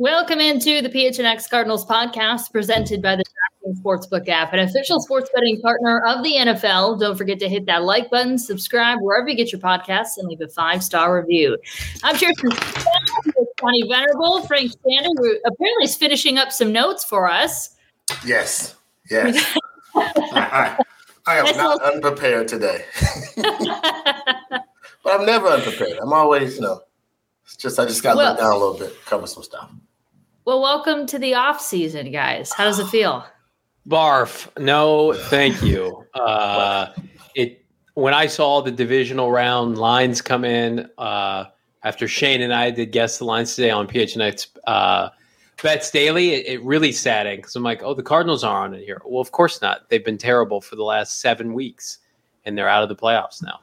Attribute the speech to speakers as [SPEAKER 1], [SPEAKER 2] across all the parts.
[SPEAKER 1] Welcome into the PHNX Cardinals podcast presented by the DraftKings Sportsbook app, an official sports betting partner of the NFL. Don't forget to hit that like button, subscribe wherever you get your podcasts, and leave a five star review. I'm with Johnny Venerable, Frank Sanders, who apparently is finishing up some notes for us.
[SPEAKER 2] Yes, yes. I, I, am not unprepared today, but I'm never unprepared. I'm always, you know, it's just I just got well, let down a little bit, cover some stuff.
[SPEAKER 1] Well, welcome to the off season, guys. How does it feel?
[SPEAKER 3] Barf. No, thank you. Uh, it when I saw the divisional round lines come in uh, after Shane and I did guess the lines today on PHNX uh, bets daily, it, it really saddened because I'm like, oh, the Cardinals are on it here. Well, of course not. They've been terrible for the last seven weeks, and they're out of the playoffs now.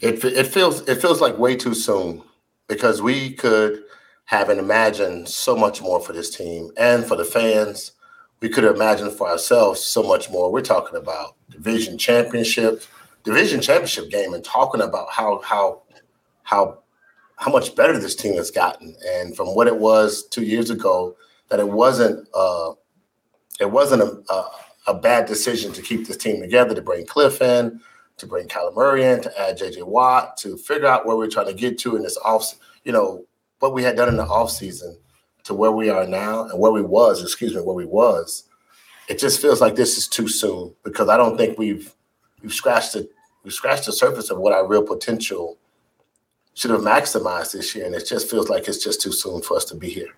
[SPEAKER 2] It it feels it feels like way too soon because we could have imagined so much more for this team and for the fans. We could have imagined for ourselves so much more. We're talking about division championship, division championship game, and talking about how how how how much better this team has gotten, and from what it was two years ago, that it wasn't uh, it wasn't a, a, a bad decision to keep this team together, to bring Cliff in, to bring Kyler Murray in, to add JJ Watt, to figure out where we're trying to get to in this off, you know, what we had done in the offseason to where we are now and where we was, excuse me, where we was, it just feels like this is too soon because I don't think we've we've scratched the we've scratched the surface of what our real potential should have maximized this year. And it just feels like it's just too soon for us to be here.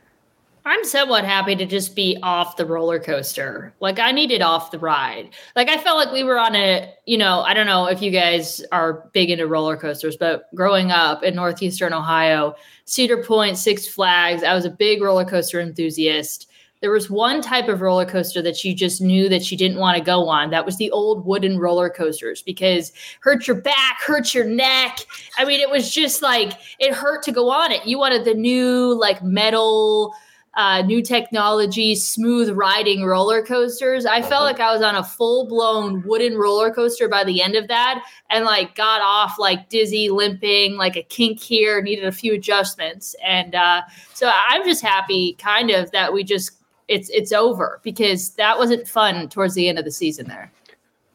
[SPEAKER 1] I'm somewhat happy to just be off the roller coaster. Like I needed off the ride. Like I felt like we were on a, you know, I don't know if you guys are big into roller coasters, but growing up in northeastern Ohio, Cedar Point, Six Flags, I was a big roller coaster enthusiast. There was one type of roller coaster that you just knew that you didn't want to go on. That was the old wooden roller coasters because hurt your back, hurt your neck. I mean, it was just like it hurt to go on it. You wanted the new like metal uh, new technology, smooth riding roller coasters. I felt like I was on a full blown wooden roller coaster by the end of that and like got off like dizzy, limping, like a kink here, needed a few adjustments. And uh, so I'm just happy kind of that we just, it's, it's over because that wasn't fun towards the end of the season there.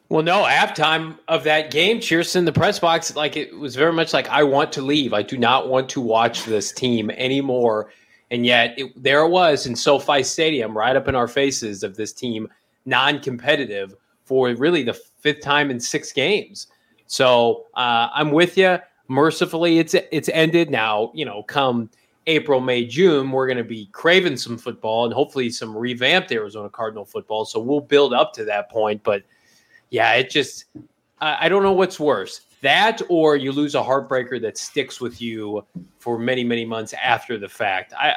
[SPEAKER 3] Well, no, halftime of that game, Chierstin the press box, like it was very much like, I want to leave. I do not want to watch this team anymore and yet it, there it was in SoFi Stadium, right up in our faces of this team, non-competitive for really the fifth time in six games. So uh, I'm with you. Mercifully, it's it's ended now. You know, come April, May, June, we're going to be craving some football and hopefully some revamped Arizona Cardinal football. So we'll build up to that point. But yeah, it just I, I don't know what's worse that or you lose a heartbreaker that sticks with you for many many months after the fact. I,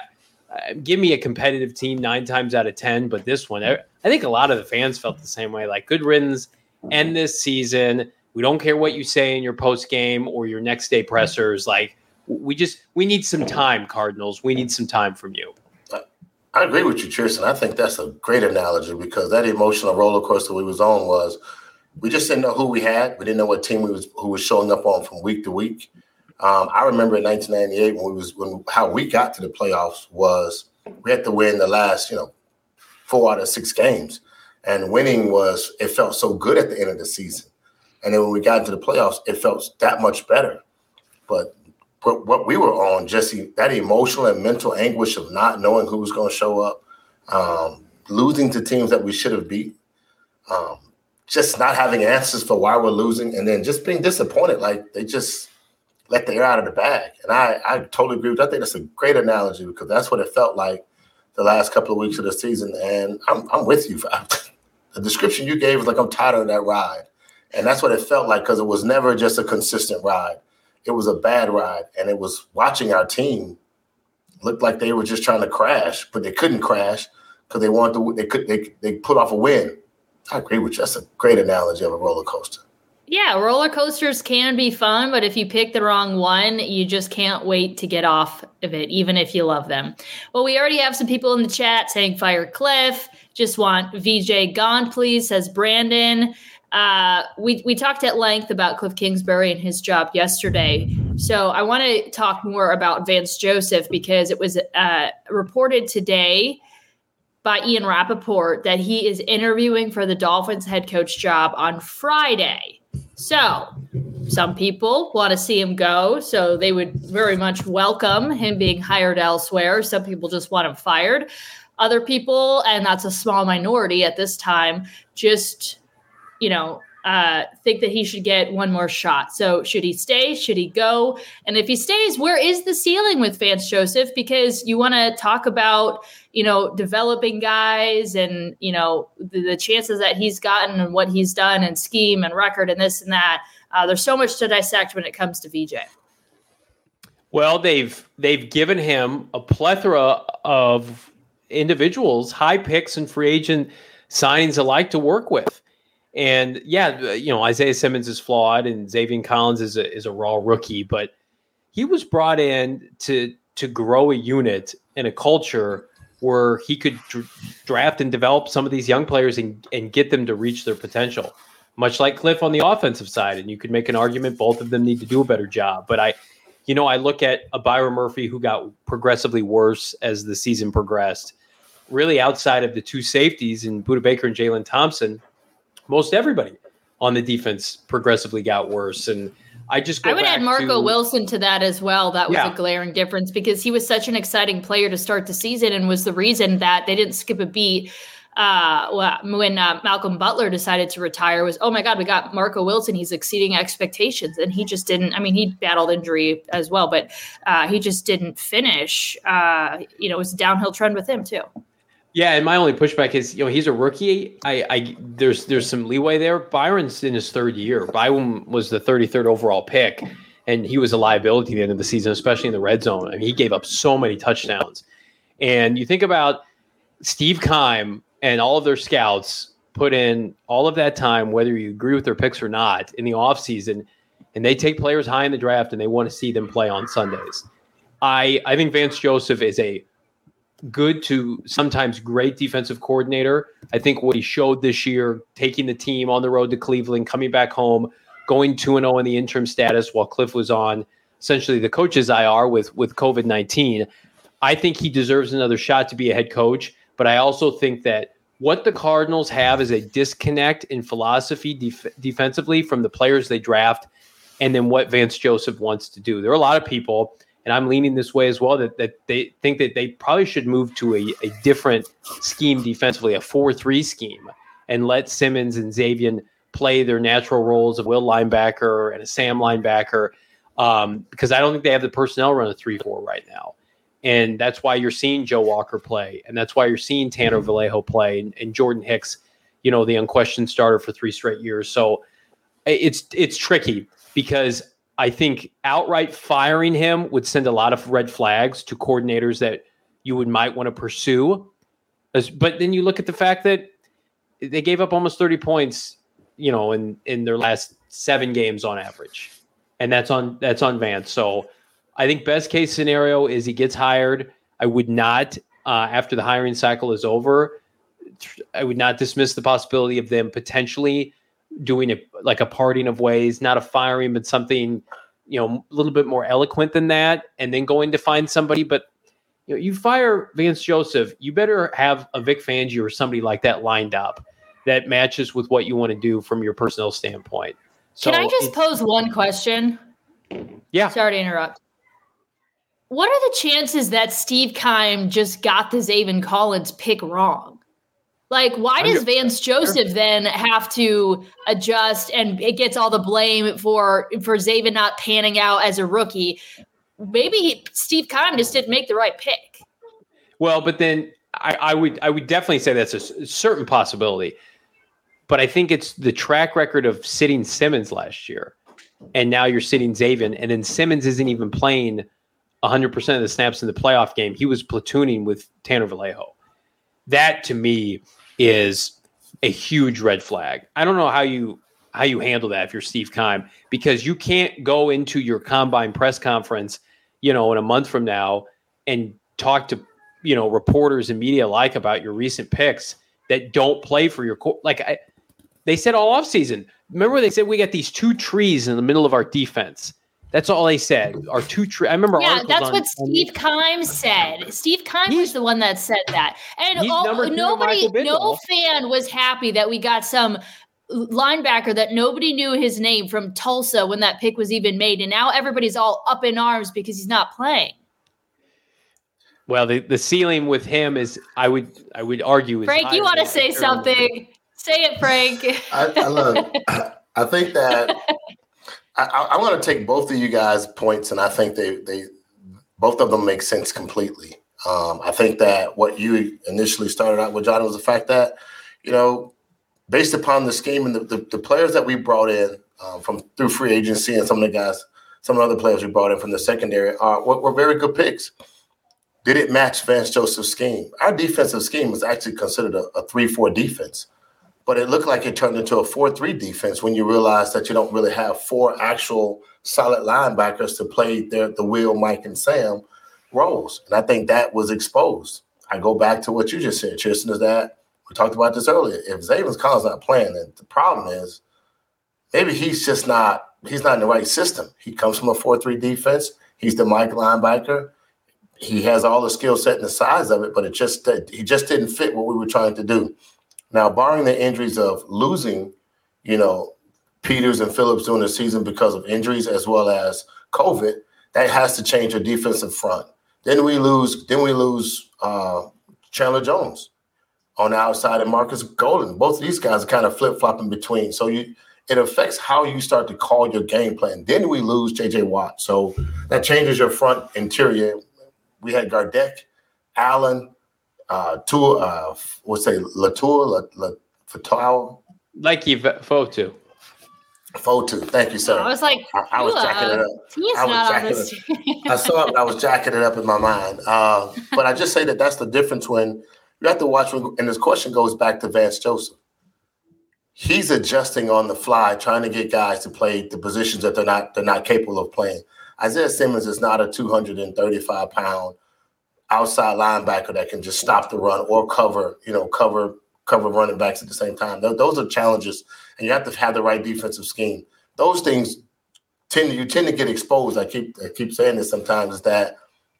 [SPEAKER 3] give me a competitive team nine times out of ten but this one I, I think a lot of the fans felt the same way. Like good riddance end this season. We don't care what you say in your post game or your next day pressers. Like we just we need some time cardinals. We need some time from you.
[SPEAKER 2] I agree with you, Tristan. I think that's a great analogy because that emotional roller coaster we was on was we just didn't know who we had. We didn't know what team we was who was showing up on from week to week. Um, I remember in 1998 when we was when how we got to the playoffs was we had to win the last you know four out of six games, and winning was it felt so good at the end of the season, and then when we got into the playoffs, it felt that much better. But what we were on, Jesse, that emotional and mental anguish of not knowing who was going to show up, um, losing to teams that we should have beat. Um, just not having answers for why we're losing and then just being disappointed. Like they just let the air out of the bag. And I, I totally agree with that. I think that's a great analogy because that's what it felt like the last couple of weeks of the season. And I'm, I'm with you. the description you gave was like, I'm tired of that ride. And that's what it felt like because it was never just a consistent ride. It was a bad ride. And it was watching our team look like they were just trying to crash, but they couldn't crash because they wanted to, they could, they, they put off a win I agree with you. That's a great analogy of a roller coaster.
[SPEAKER 1] Yeah, roller coasters can be fun, but if you pick the wrong one, you just can't wait to get off of it, even if you love them. Well, we already have some people in the chat saying Fire Cliff. Just want VJ gone, please, says Brandon. Uh, we, we talked at length about Cliff Kingsbury and his job yesterday. So I want to talk more about Vance Joseph because it was uh, reported today by Ian Rapoport that he is interviewing for the Dolphins head coach job on Friday. So some people want to see him go, so they would very much welcome him being hired elsewhere. Some people just want him fired. Other people, and that's a small minority at this time, just you know uh, think that he should get one more shot. So, should he stay? Should he go? And if he stays, where is the ceiling with Vance Joseph? Because you want to talk about, you know, developing guys and, you know, the, the, chances that he's gotten and what he's done and scheme and record and this and that. Uh, there's so much to dissect when it comes to VJ.
[SPEAKER 3] Well, they've they've given him a plethora of individuals, high picks and free agent signings alike to work with. And yeah, you know, Isaiah Simmons is flawed and Zaven Collins is a, is a raw rookie, but he was brought in to to grow a unit and a culture where he could dr- draft and develop some of these young players and, and get them to reach their potential, much like Cliff on the offensive side. And you could make an argument both of them need to do a better job. But I, you know, I look at a Byron Murphy who got progressively worse as the season progressed. Really, outside of the two safeties and Budda Baker and Jalen Thompson, most everybody on the defense progressively got worse. And I just
[SPEAKER 1] I would add Marco to, Wilson to that as well. That was yeah. a glaring difference because he was such an exciting player to start the season and was the reason that they didn't skip a beat. Uh, when uh, Malcolm Butler decided to retire, was oh my god, we got Marco Wilson. He's exceeding expectations, and he just didn't. I mean, he battled injury as well, but uh, he just didn't finish. Uh, you know, it was a downhill trend with him too.
[SPEAKER 3] Yeah, and my only pushback is, you know, he's a rookie. I, I there's there's some leeway there. Byron's in his third year. Byron was the 33rd overall pick, and he was a liability at the end of the season, especially in the red zone. I mean, he gave up so many touchdowns. And you think about Steve Keim and all of their scouts put in all of that time, whether you agree with their picks or not, in the offseason, and they take players high in the draft and they want to see them play on Sundays. I I think Vance Joseph is a good to sometimes great defensive coordinator. I think what he showed this year, taking the team on the road to Cleveland, coming back home, going 2 0 in the interim status while Cliff was on essentially the coach's IR with, with COVID 19. I think he deserves another shot to be a head coach. But I also think that what the Cardinals have is a disconnect in philosophy def- defensively from the players they draft and then what Vance Joseph wants to do. There are a lot of people and I'm leaning this way as well that, that they think that they probably should move to a, a different scheme defensively, a 4 3 scheme, and let Simmons and Zaven play their natural roles of Will linebacker and a Sam linebacker. Um, because I don't think they have the personnel run a 3 4 right now. And that's why you're seeing Joe Walker play. And that's why you're seeing Tanner Vallejo play and, and Jordan Hicks, you know, the unquestioned starter for three straight years. So it's it's tricky because I think outright firing him would send a lot of red flags to coordinators that you would might want to pursue. But then you look at the fact that they gave up almost 30 points, you know, in in their last seven games on average. And that's on that's on Vance. So I think best case scenario is he gets hired. I would not uh, after the hiring cycle is over. I would not dismiss the possibility of them potentially doing it like a parting of ways, not a firing, but something, you know, a little bit more eloquent than that, and then going to find somebody. But you know, you fire Vance Joseph, you better have a Vic Fangio or somebody like that lined up that matches with what you want to do from your personal standpoint.
[SPEAKER 1] So Can I just pose one question?
[SPEAKER 3] Yeah.
[SPEAKER 1] Sorry to interrupt. What are the chances that Steve Keim just got the Zaven Collins pick wrong? Like, why does Vance Joseph then have to adjust and it gets all the blame for for Zaven not panning out as a rookie? Maybe Steve Keim just didn't make the right pick.
[SPEAKER 3] Well, but then I, I would I would definitely say that's a certain possibility. But I think it's the track record of sitting Simmons last year, and now you're sitting Zaven, and then Simmons isn't even playing 100 percent of the snaps in the playoff game. He was platooning with Tanner Vallejo that to me is a huge red flag. I don't know how you how you handle that if you're Steve Keim because you can't go into your combine press conference, you know, in a month from now and talk to you know reporters and media like about your recent picks that don't play for your core. Like I, they said all offseason. Remember they said we got these two trees in the middle of our defense. That's all they said. Are two true? I remember.
[SPEAKER 1] Yeah, that's what Steve Keim said. Steve Keim was the one that said that, and all, nobody, no fan was happy that we got some linebacker that nobody knew his name from Tulsa when that pick was even made, and now everybody's all up in arms because he's not playing.
[SPEAKER 3] Well, the, the ceiling with him is, I would I would argue.
[SPEAKER 1] Frank, you want to say something? Say it, Frank.
[SPEAKER 2] I, I look. I think that I, I want to take both of you guys' points, and I think they they both of them make sense completely. Um, I think that what you initially started out with, John, was the fact that you know, based upon the scheme and the, the, the players that we brought in um, from through free agency, and some of the guys, some of the other players we brought in from the secondary are were, were very good picks. Did it match Vance Joseph's scheme? Our defensive scheme was actually considered a, a three-four defense but it looked like it turned into a 4-3 defense when you realize that you don't really have four actual solid linebackers to play their, the Will, Mike, and Sam roles. And I think that was exposed. I go back to what you just said, Tristan, is that we talked about this earlier. If Zaven Collins not playing, then the problem is maybe he's just not he's not in the right system. He comes from a 4-3 defense. He's the Mike linebacker. He has all the skill set and the size of it, but it just he just didn't fit what we were trying to do. Now, barring the injuries of losing, you know, Peters and Phillips during the season because of injuries as well as COVID, that has to change your defensive front. Then we lose. Then we lose uh, Chandler Jones on the outside and Marcus Golden. Both of these guys are kind of flip flopping between. So you, it affects how you start to call your game plan. Then we lose J.J. Watt. So that changes your front interior. We had Gardeck, Allen, uh, Tour, uh, we'll say Latour, La, La, Fatal.
[SPEAKER 3] Like you, Fotu.
[SPEAKER 2] Fotu, thank you, sir.
[SPEAKER 1] I was like,
[SPEAKER 2] I, I was jacking it up. I was jacking it. I saw it. I was jacking it up in my mind. Uh, but I just say that that's the difference when you have to watch. When, and this question goes back to Vance Joseph. He's adjusting on the fly, trying to get guys to play the positions that they're not they're not capable of playing. Isaiah Simmons is not a 235 pound outside linebacker that can just stop the run or cover, you know, cover cover running backs at the same time. Those are challenges, and you have to have the right defensive scheme. Those things tend to, you tend to get exposed. I keep I keep saying this sometimes is that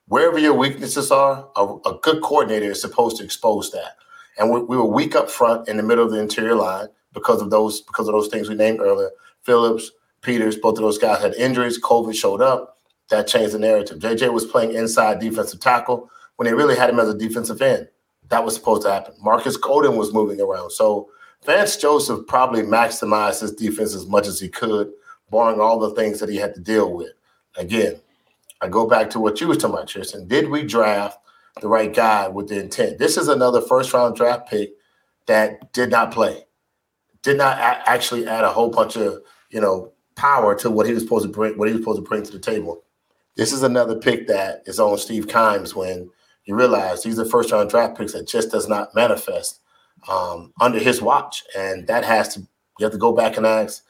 [SPEAKER 2] wherever your weaknesses are, a, a good coordinator is supposed to expose that. And we, we, were weak up front in the middle of the interior line because of those because of those things we named earlier. Phillips, Peters, both of those guys had injuries. COVID showed up. That changed the narrative. JJ was playing inside defensive tackle when they really had him as a defensive end. That was supposed to happen. Marcus Golden was moving around. So Vance Joseph probably maximized his defense as much as he could, barring all the things that he had to deal with. Again, I go back to what you were talking about, Tristan. Did we draft the right guy with the intent? This is another first round draft pick that did not play, did not a- actually add a whole bunch of you know power to what he was supposed to bring, what he was supposed to bring to the table. This is another pick that is on Steve Keim's when you realize these are first round draft picks that just does not manifest um, under his watch. And that has to, you have to go back and ask,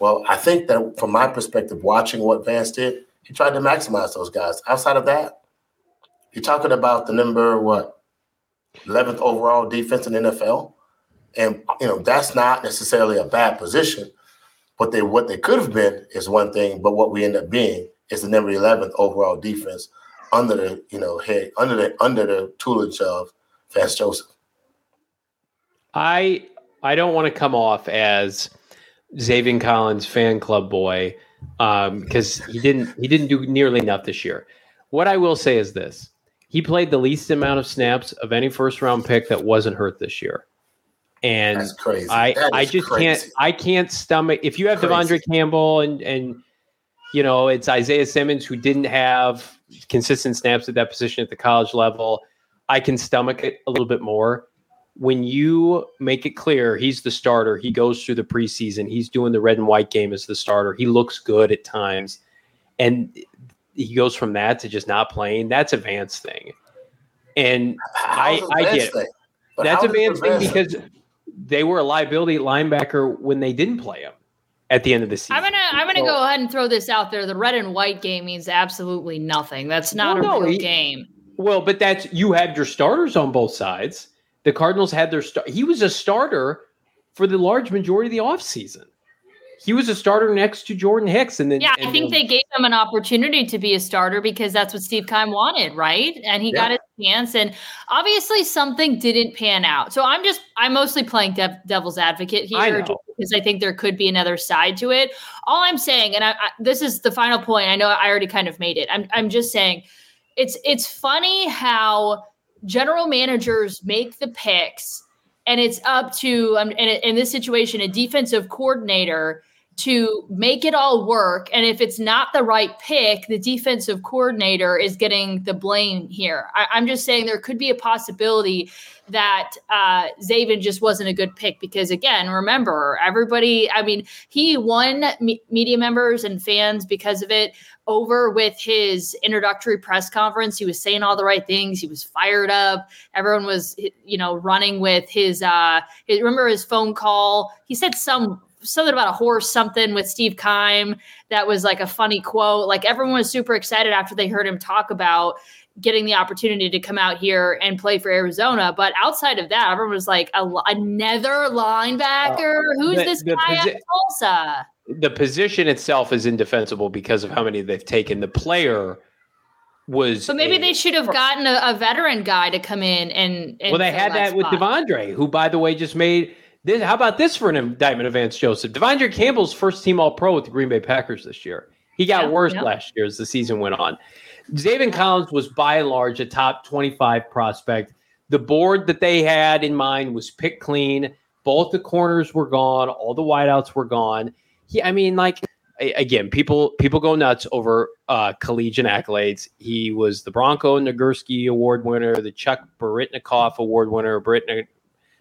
[SPEAKER 2] well, I think that from my perspective, watching what Vance did, he tried to maximize those guys. Outside of that, you're talking about the number, what, 11th overall defense in NFL. And, you know, that's not necessarily a bad position. But they what they could have been is one thing, but what we end up being is the number 11th overall defense under the you know head under the under the tutelage of Vance Joseph.
[SPEAKER 3] I I don't want to come off as Zaven Collins fan club boy um, because um, he didn't he didn't do nearly enough this year. What I will say is this: he played the least amount of snaps of any first round pick that wasn't hurt this year. And I I just crazy. can't I can't stomach if you have crazy. De'Vondre Campbell and and you know it's Isaiah Simmons who didn't have consistent snaps at that position at the college level, I can stomach it a little bit more. When you make it clear he's the starter, he goes through the preseason, he's doing the red and white game as the starter, he looks good at times, and he goes from that to just not playing. That's a Vance thing, and I, I get it. That's a Vance thing because they were a liability linebacker when they didn't play him at the end of the season.
[SPEAKER 1] I'm gonna I'm gonna so, go ahead and throw this out there. The red and white game means absolutely nothing. That's not well, a no, real he, game.
[SPEAKER 3] Well, but that's you had your starters on both sides. The Cardinals had their start. He was a starter for the large majority of the offseason. He was a starter next to Jordan Hicks. And then
[SPEAKER 1] Yeah,
[SPEAKER 3] and
[SPEAKER 1] I think
[SPEAKER 3] then-
[SPEAKER 1] they gave him an opportunity to be a starter because that's what Steve Keim wanted, right? And he
[SPEAKER 2] Yeah.
[SPEAKER 1] got his chance. And obviously something didn't pan out. So I'm just I'm mostly playing dev- devil's advocate here because I think there could be another side to it. All I'm saying, and I, I, this is the final point. I know I already kind of made it. I'm I'm just saying it's it's funny how general managers make the picks and it's up to um, in, in this situation a defensive coordinator to make it all work. And if it's not the right pick the defensive coordinator is getting the blame here. I, i'm just saying there could be a possibility that uh Zaven just wasn't a good pick because again remember everybody i mean he won me- media members and fans because of it over with his introductory press conference. He was saying all the right things. He was fired up. Everyone was you know running with his uh his, remember his phone call? He said some something about a horse something with steve Keim that was like a funny quote like everyone was super excited after they heard him talk about getting the opportunity to come out here and play for arizona but outside of that everyone was like a, another linebacker uh, who's
[SPEAKER 3] the-
[SPEAKER 1] this
[SPEAKER 3] the
[SPEAKER 1] guy
[SPEAKER 3] posi-
[SPEAKER 1] at tulsa
[SPEAKER 3] the position itself is indefensible because of how many they've taken. The player was
[SPEAKER 1] so maybe
[SPEAKER 3] a-
[SPEAKER 1] they should have gotten a, a veteran guy to come in and, and
[SPEAKER 3] well, they had that with
[SPEAKER 1] spot.
[SPEAKER 3] Devondre, who, by the way, just made this. How about this for an indictment of Vance Joseph? Devondre Campbell's first team All Pro with the Green Bay Packers this year. He got
[SPEAKER 1] Yeah,
[SPEAKER 3] worse
[SPEAKER 1] yeah.
[SPEAKER 3] last year as the season went on. Zaven Collins was by and large a top 25 prospect. The board that they had in mind was pick clean. Both the corners were gone. All the wideouts were gone. He, I mean, like again, people people go nuts over uh, collegiate accolades. He was the Bronko Nagurski Award winner, the Chuck Bednarik Award winner, Brit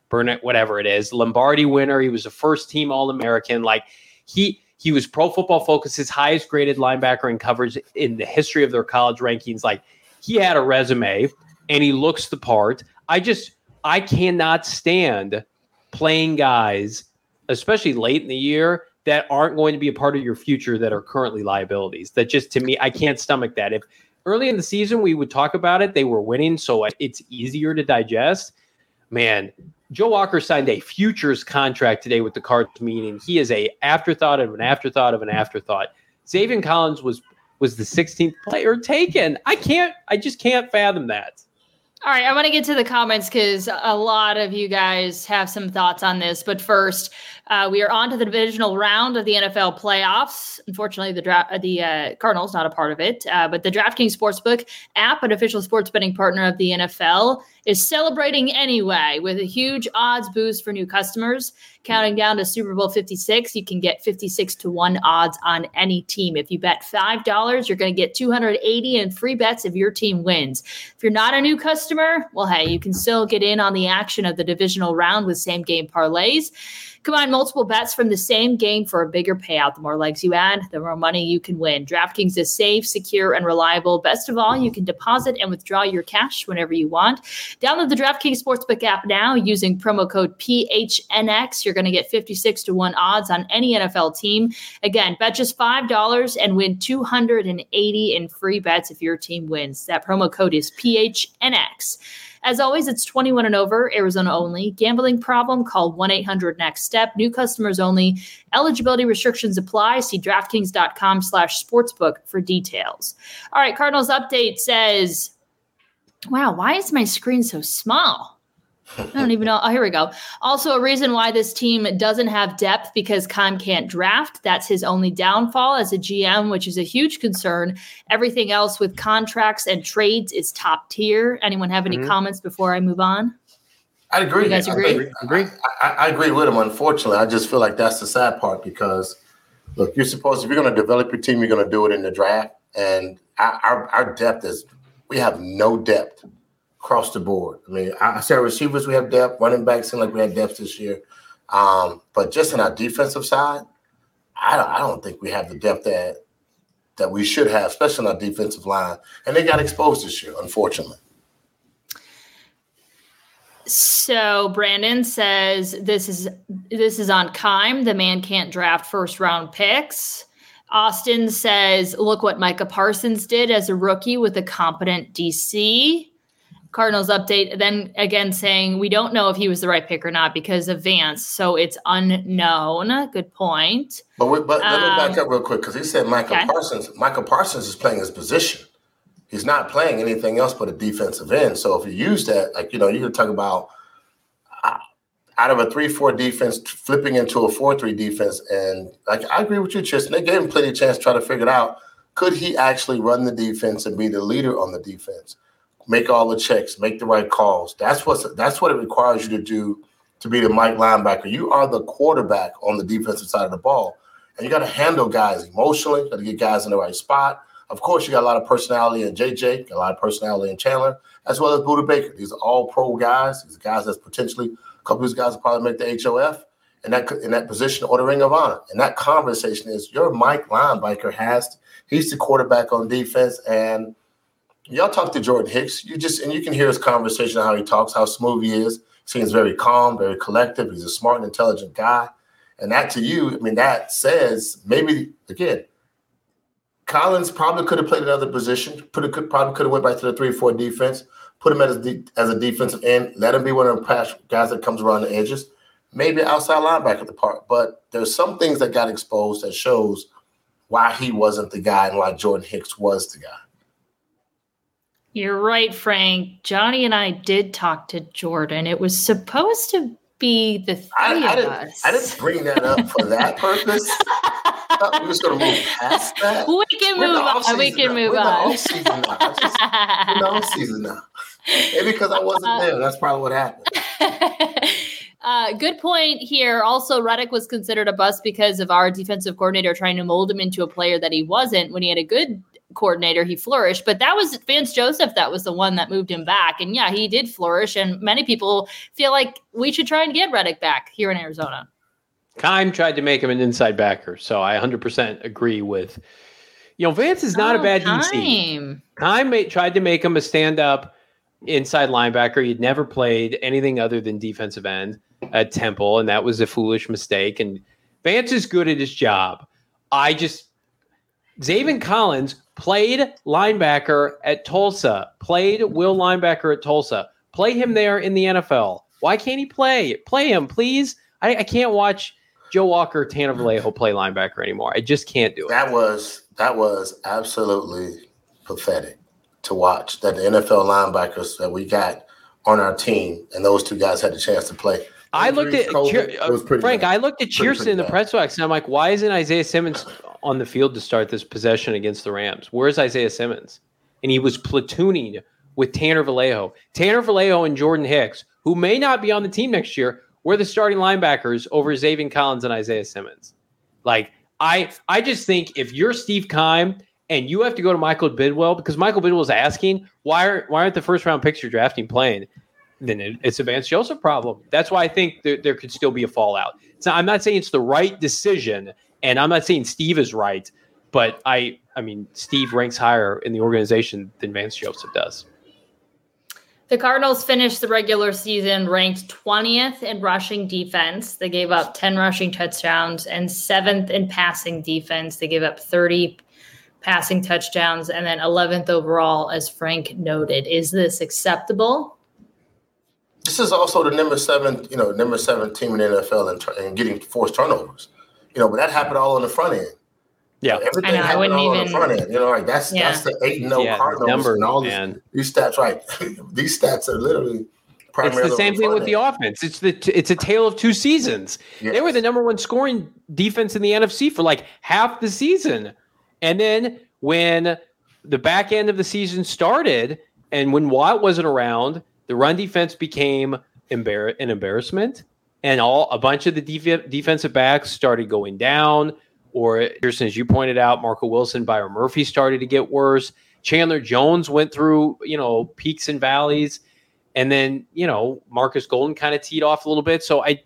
[SPEAKER 3] Burnett, whatever it is, Lombardi winner. He was a first team All American. Like he he was Pro Football Focus's highest graded linebacker in coverage in the history of their college rankings. Like he had a resume and he looks the part. I just I cannot stand playing guys, especially late in the year, that aren't going to be a part of your future that are currently liabilities. That just to me, I can't stomach that. If early in the season we would talk about it, they were winning, so it's easier to digest. Man, Joe Walker signed a futures contract today with the Cards, meaning he is a afterthought of an afterthought of an afterthought. Zaven Collins was was the 16th player taken. I can't. I just can't fathom that.
[SPEAKER 1] All right, I want to get to the comments because a lot of you guys have some thoughts on this. But first, uh, we are on to the divisional round of the NFL playoffs. Unfortunately, the dra- the uh, Cardinals not a part of it, uh, but the DraftKings Sportsbook app, an official sports betting partner of the NFL, is celebrating anyway with a huge odds boost for new customers. Counting down to Super Bowl 56, you can get 56 to 1 odds on any team. If you bet $5, you're going to get 280 in free bets if your team wins. If you're not a new customer, well, hey, you can still get in on the action of the divisional round with same game parlays. Combine multiple bets from the same game for a bigger payout. The more legs you add, the more money you can win. DraftKings is safe, secure, and reliable. Best of all, you can deposit and withdraw your cash whenever you want. Download the DraftKings Sportsbook app now using promo code PHNX. You're going to get 56 to 1 odds on any NFL team. Again, bet just $5 and win 280 in free bets if your team wins. That promo code is PHNX. As always, it's 21 and over, Arizona only. Gambling problem? Call 1 800 Next Step. New customers only. Eligibility restrictions apply. See DraftKings.com slash sportsbook for details. All right, Cardinals update says, wow, why is my screen so small? I don't even know. Oh, here we go. Also, a reason why this team doesn't have depth because Keim can't draft. That's his only downfall as a GM, which is a huge concern. Everything else with contracts and trades is top tier. Anyone have any
[SPEAKER 3] Mhm.
[SPEAKER 1] comments before I move on?
[SPEAKER 2] I agree.
[SPEAKER 1] You guys
[SPEAKER 2] I
[SPEAKER 1] agree?
[SPEAKER 2] think-
[SPEAKER 3] Agree.
[SPEAKER 2] I, I agree with him. Unfortunately, I just feel like that's the sad part because, look, you're supposed if you're going to develop your team, you're going to do it in the draft, and our, our, our depth is we have no depth across the board. I mean, I said receivers we have depth, running backs seem like we had depth this year, um, but just on our defensive side, I don't, I don't think we have the depth that that we should have, especially on our defensive line, and they got exposed this year, unfortunately.
[SPEAKER 1] So Brandon says this is this is on Keim. The man can't draft first round picks. Austin says, look what Micah Parsons did as a rookie with a competent DC. Cardinals update. Then again, saying we don't know if he was the right pick or not because of Vance, so it's unknown. Good point.
[SPEAKER 2] But we, but um, let me back um, up real quick because he said Michael okay. Parsons. Michael Parsons is playing his position. He's not playing anything else but a defensive end. So if you use that, like you know, you can talk about uh, out of a three-four defense flipping into a four-three defense, and like I agree with you, Tristan. They gave him plenty of chance to try to figure it out. Could he actually run the defense and be the leader on the defense? Make all the checks, make the right calls. That's what that's what it requires you to do to be the Mike linebacker. You are the quarterback on the defensive side of the ball, and you got to handle guys emotionally. Got to get guys in the right spot. Of course, you got a lot of personality in JJ, a lot of personality in Chandler, as well as Budda Baker. These are all pro guys. These guys that's potentially a couple of these guys will probably make the HOF in that in that position or the Ring of Honor. And that conversation is your Mike linebacker has. To, he's the quarterback on defense, and y'all talk to Jordan Hicks. You just and you can hear his conversation, how he talks, how smooth he is. Seems very calm, very collective. He's a smart and intelligent guy. And that to you, I mean, that says maybe again, Collins probably could have played another position. Could probably could have went back to the three four defense. Put him as a, as a defensive end. Let him be one of the pass guys that comes around the edges. Maybe outside linebacker at the part. But there's some things that got exposed that shows why he wasn't the guy and why Jordan Hicks was the guy.
[SPEAKER 1] You're right, Frank. Johnny and I did talk to Jordan. It was supposed to be the three I,
[SPEAKER 2] I
[SPEAKER 1] of us.
[SPEAKER 2] I didn't bring that up for that purpose. We're just going to move past that.
[SPEAKER 1] We can move on. We can move
[SPEAKER 2] We're
[SPEAKER 1] on.
[SPEAKER 2] We're in the off season now. Maybe because I wasn't uh, there. That's probably what happened.
[SPEAKER 1] Uh, good point here. Also, Reddick was considered a bust because of our defensive coordinator trying to mold him into a player that he wasn't when he had a good coordinator, he flourished. But that was Vance Joseph that was the one that moved him back. And yeah, he did flourish. And many people feel like we should try and get Reddick back here in Arizona.
[SPEAKER 3] Keim tried to make him an inside backer. So I 100% agree with, you know, Vance is not oh, a bad Keim. DC. Keim made, tried to make him a stand up inside linebacker. He'd never played anything other than defensive end at Temple. And that was a foolish mistake. And Vance is good at his job. I just, Zaven Collins played linebacker at Tulsa, played will linebacker at Tulsa. Play him there in the NFL. Why can't he play? Play him, please. I, I can't watch Joe Walker, Tanner Vallejo play linebacker anymore. I just can't do it.
[SPEAKER 2] That was that was absolutely pathetic to watch. That the NFL linebackers that we got on our team and those two guys had the chance to play.
[SPEAKER 3] I looked at uh, Frank. Bad. I looked at Chierstin in the press box, and I'm like, why isn't Isaiah Simmons on the field to start this possession against the Rams? Where's Isaiah Simmons? And he was platooning with Tanner Vallejo. Tanner Vallejo and Jordan Hicks, who may not be on the team next year, were the starting linebackers over Zaven Collins and Isaiah Simmons. Like, I I just think if you're Steve Keim and you have to go to Michael Bidwill because Michael Bidwill is asking why are why aren't the first round picks you're drafting playing? Then it, it's a Vance Joseph problem. That's why I think there, there could still be a fallout. So I'm not saying it's the right decision, and I'm not saying Steve is right, but I I mean Steve ranks higher in the organization than Vance Joseph does.
[SPEAKER 1] The Cardinals finished the regular season ranked 20th in rushing defense. They gave up 10 rushing touchdowns and seventh in passing defense. They gave up 30 passing touchdowns and then 11th overall, as Frank noted. Is this acceptable?
[SPEAKER 2] This is also the number seven, you know, number seven team in the NFL and, and getting forced turnovers. You know, but that happened all on the front end.
[SPEAKER 3] Yeah,
[SPEAKER 2] everything I know, happened all even, on the front end. You know, like that's yeah. that's the eight and no yeah, Cardinals number, and all these, these stats. Right, these stats are literally.
[SPEAKER 3] It's the same thing with end. the offense. It's the it's a tale of two seasons. Yes. They were the number one scoring defense in the NFC for like half the season, and then when the back end of the season started, and when Watt wasn't around, the run defense became embar- an embarrassment, and all a bunch of the def- defensive backs started going down. Or, as you pointed out, Marco Wilson, Byron Murphy started to get worse. Chandler Jones went through, you know, peaks and valleys. And then, you know, Marcus Golden kind of teed off a little bit. So I,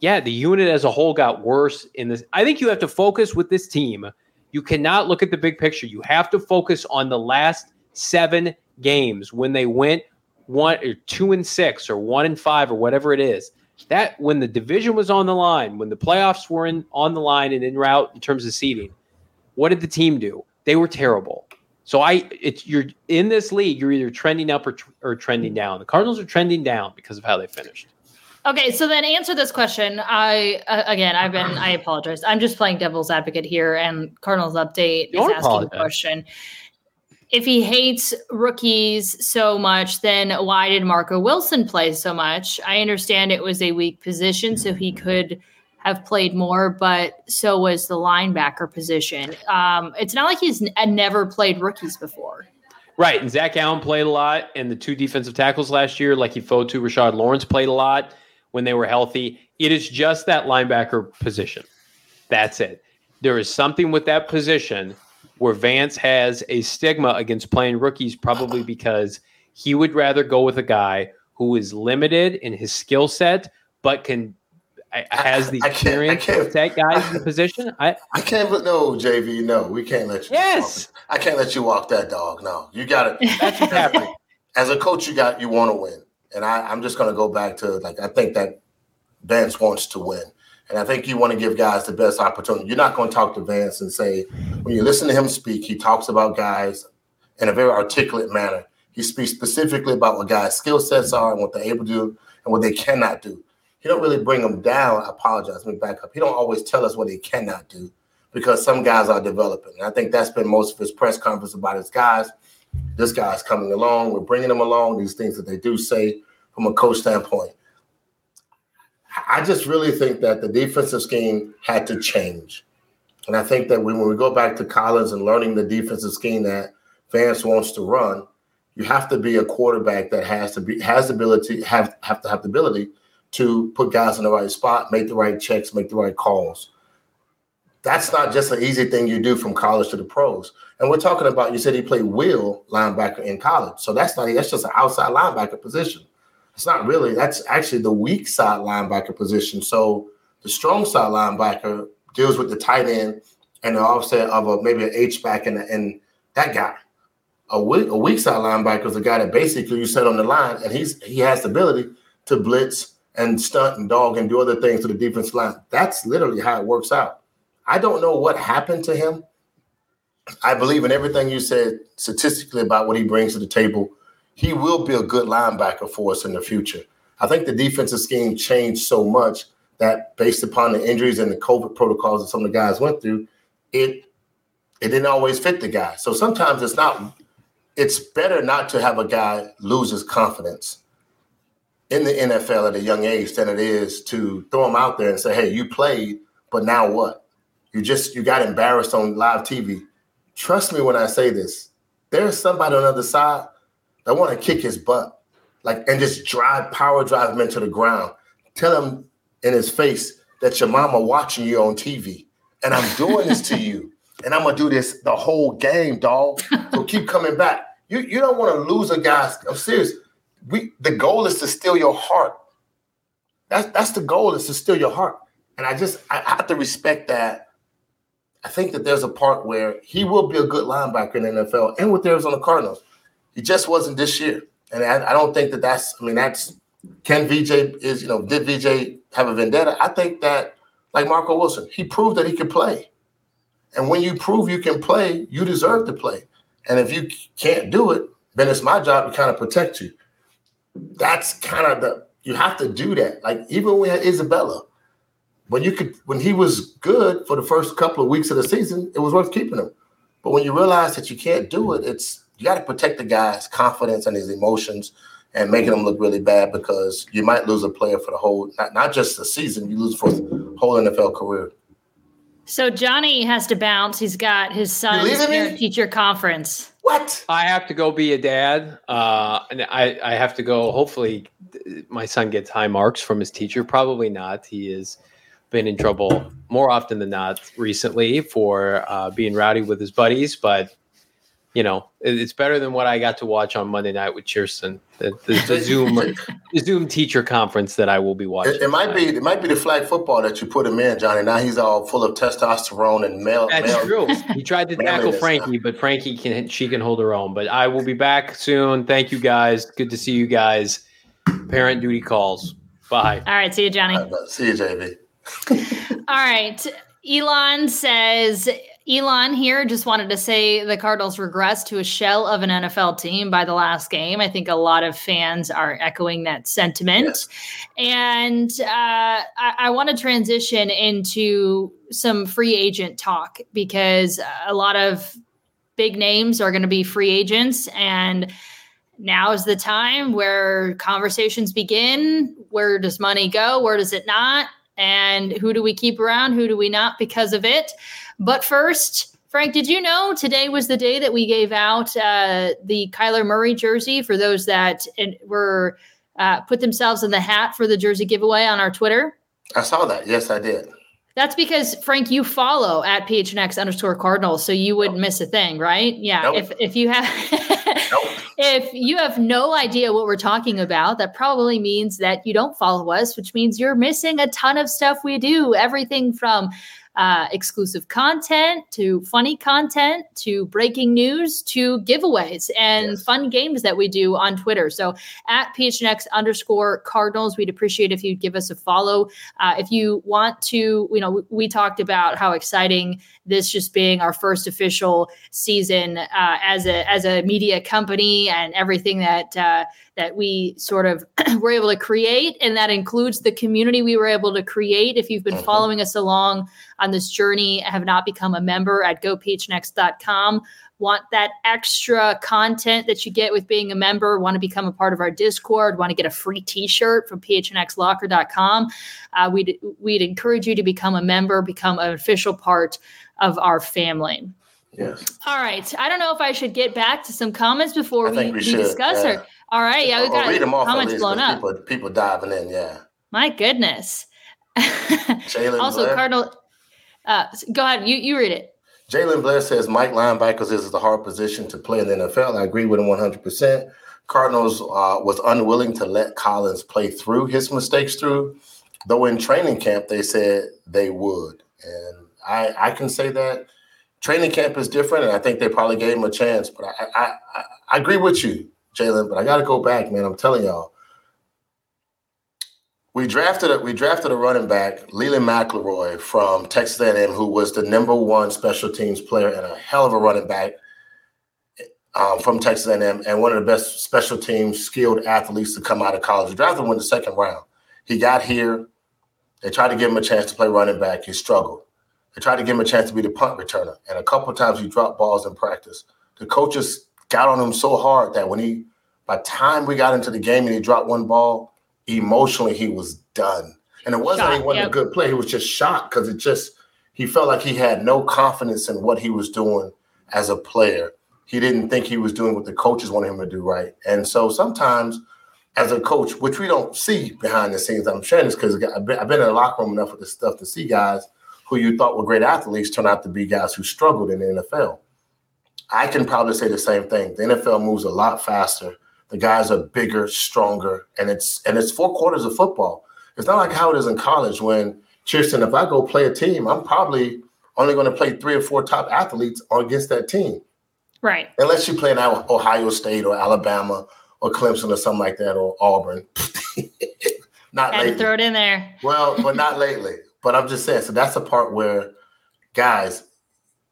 [SPEAKER 3] yeah, the unit as a whole got worse in this. I think you have to focus with this team. You cannot look at the big picture. You have to focus on the last seven games when they went one or two and six or one and five or whatever it is. That when the division was on the line, when the playoffs were in on the line and in route in terms of seeding, what did the team do? They were terrible. So I, it's you're in this league. You're either trending up or, or trending down. The Cardinals are trending down because of how they finished.
[SPEAKER 1] Okay, so then answer this question. I uh, again, I've been. I apologize. I'm just playing devil's advocate here, and Cardinals update
[SPEAKER 3] Don't
[SPEAKER 1] is asking
[SPEAKER 3] apologize.
[SPEAKER 1] the question. If he hates rookies so much, then why did Marco Wilson play so much? I understand it was a weak position, so he could have played more, but so was the linebacker position. Um, it's not like he's n- never played rookies before.
[SPEAKER 3] Right. And Zach Allen played a lot, and the two defensive tackles last year, like he Fotu, Rashard Lawrence played a lot when they were healthy. It is just that linebacker position. That's it. There is something with that position where Vance has a stigma against playing rookies, probably because he would rather go with a guy who is limited in his skill set, but can has the
[SPEAKER 2] I can't- I
[SPEAKER 3] experience
[SPEAKER 2] can't-
[SPEAKER 3] to take guys in the position. I
[SPEAKER 2] I can't. But no, JV, no, we can't let you.
[SPEAKER 3] yes,
[SPEAKER 2] I can't let you walk that dog. No, you got it.
[SPEAKER 3] that's what's happening.
[SPEAKER 2] As a coach, you got you want to win, and I, I'm just going to go back to like I think that Vance wants to win, and I think you want to give guys the best opportunity. You're not going to talk to Vance and say when you listen to him speak, he talks about guys in a very articulate manner. He speaks specifically about what guys' skill sets are and what they're able to do and what they cannot do. He don't really bring them down. I apologize. Let me back up. He don't always tell us what they cannot do because some guys are developing. And I think that's been most of his press conference about his guys. This guy's coming along. We're bringing them along. These things that they do say from a coach standpoint. I just really think that the defensive scheme had to change. And I think that when, we go back to Collins and learning the defensive scheme that Vance wants to run, you have to be a quarterback that has to be has the ability have have to have the ability to put guys in the right spot, make the right checks, make the right calls. That's not just an easy thing you do from college to the pros. And we're talking about you said he played will linebacker in college, so that's not that's just an outside linebacker position. It's not really. That's actually the weak side linebacker position. So the strong side linebacker deals with the tight end and the offset of a maybe an H back and, and that guy. A weak, a weak side linebacker is a guy that basically you set on the line and he's he has the ability to blitz and stunt and dog and do other things to the defense line. That's literally how it works out. I don't know what happened to him. I believe in everything you said statistically about what he brings to the table. He will be a good linebacker for us in the future. I think the defensive scheme changed so much that based upon the injuries and the COVID protocols that some of the guys went through, it it didn't always fit the guy. So sometimes it's not it's better not to have a guy lose his confidence in the NFL at a young age than it is to throw him out there and say, "Hey, you played, but now what? You just you got embarrassed on live TV." Trust me when I say this. There's somebody on the other side that want to kick his butt, like and just drive power drive him into the ground. Tell him in his face that your mama watching you on TV, and I'm doing this to you, and I'm gonna do this the whole game, dog. So keep coming back. You you don't want to lose a guy. I'm serious. We the goal is to steal your heart. That's that's the goal is to steal your heart. And I just I have to respect that. I think that there's a part where he will be a good linebacker in the NFL and with the Arizona Cardinals. He just wasn't this year, and I, I don't think that that's. I mean, that's can VJ is you know did VJ have a vendetta? I think that like Marco Wilson, he proved that he could play, and when you prove you can play, you deserve to play. And if you can't do it, then it's my job to kind of protect you. That's kind of the you have to do that. Like even had Isabella, when you could when he was good for the first couple of weeks of the season, it was worth keeping him. But when you realize that you can't do it, it's you got to protect the guy's confidence and his emotions and making him look really bad because you might lose a player for the whole not, not just the season, you lose for the whole NFL career.
[SPEAKER 1] So Johnny has to bounce. He's got his son's
[SPEAKER 2] leaving me?
[SPEAKER 1] parent teacher conference.
[SPEAKER 2] What?
[SPEAKER 3] I have to go be a dad, uh, and I, I have to go. Hopefully, my son gets high marks from his teacher. Probably not. He has been in trouble more often than not recently for uh, being rowdy with his buddies. But you know, it's better than what I got to watch on Monday night with Chierstin, the, the, the Zoom the Zoom teacher conference that I will be watching.
[SPEAKER 2] It, it might be it might be the flag football that you put him in, Johnny. Now he's all full of testosterone and male.
[SPEAKER 3] That's
[SPEAKER 2] male
[SPEAKER 3] true. He tried to tackle
[SPEAKER 2] Manliness,
[SPEAKER 3] Frankie, but Frankie can she can hold her own. But I will be back soon. Thank you guys. Good to see you guys. Parent duty calls. Bye.
[SPEAKER 1] All right, see you, Johnny.
[SPEAKER 2] Uh, See you, JV.
[SPEAKER 1] All right. Elon says Elon here just wanted to say the Cardinals regress to a shell of an NFL team by the last game. I think a lot of fans are echoing that sentiment. And uh, I, I want to transition into some free agent talk because a lot of big names are going to be free agents. And now is the time where conversations begin. Where does money go? Where does it not? And who do we keep around? Who do we not because of it? But first, Frank, did you know today was the day that we gave out uh, the Kyler Murray jersey for those that were uh, put themselves in the hat for the jersey giveaway on our Twitter?
[SPEAKER 2] I saw that. Yes, I did.
[SPEAKER 1] That's because Frank, you follow at PHNX underscore Cardinals, so you wouldn't miss a thing, right? Yeah. Nope. If if you have nope. if you have no idea what we're talking about, that probably means that you don't follow us, which means you're missing a ton of stuff we do. Everything from uh, exclusive content to funny content to breaking news to giveaways and yes. fun games that we do on Twitter. So at PHNX underscore Cardinals, we'd appreciate if you'd give us a follow. Uh, if you want to, you know, we, we, talked about how exciting this just being our first official season uh, as a as a media company and everything that uh, that we sort of were able to create, and that includes the community we were able to create. If you've been mm-hmm. following us along on this journey, have not become a member at gophnx.com, want that extra content that you get with being a member, want to become a part of our Discord, want to get a free T-shirt from phnxlocker.com, uh, we'd we'd encourage you to become a member, become an official part of our family.
[SPEAKER 2] Yes.
[SPEAKER 1] All right. I don't know if I should get back to some comments before we, we, we discuss yeah. All right, yeah, we got read them off comments blown up.
[SPEAKER 2] People, people diving in, yeah.
[SPEAKER 1] My goodness. also, Blair. Cardinal. Uh, go ahead. You you read it.
[SPEAKER 2] Jalen Blair says Mike linebackers is a hard position to play in the NFL. I agree with him 100. percent Cardinals uh, was unwilling to let Collins play through his mistakes through, though in training camp they said they would, and I I can say that training camp is different, and I think they probably gave him a chance. But I I, I, I agree with you. Jalen, but I got to go back, man. I'm telling y'all. We drafted a we drafted a running back, Leland McElroy from Texas A&M, who was the number one special teams player and a hell of a running back um, from Texas A&M, and one of the best special teams skilled athletes to come out of college. We drafted him in the second round. He got here. They tried to give him a chance to play running back. He struggled. They tried to give him a chance to be the punt returner, and a couple times he dropped balls in practice. The coaches got on him so hard that when he, by time we got into the game and he dropped one ball, emotionally he was done. And it wasn't he wasn't yep. a good player. He was just shocked because it just he felt like he had no confidence in what he was doing as a player. He didn't think he was doing what the coaches wanted him to do right. And so sometimes as a coach, which we don't see behind the scenes, I'm sharing this because I've been, I've been in the locker room enough with this stuff to see guys who you thought were great athletes turn out to be guys who struggled in the NFL. I can probably say the same thing. The NFL moves a lot faster. The guys are bigger, stronger, and it's and it's four quarters of football. It's not like how it is in college when Chierstin, if I go play a team, I'm probably only going to play three or four top athletes against that team.
[SPEAKER 1] Right.
[SPEAKER 2] Unless you play in Ohio State or Alabama or Clemson or something like that or Auburn.
[SPEAKER 1] not Had lately. throw it in there.
[SPEAKER 2] Well, but not lately. But I'm just saying. So that's the part where guys,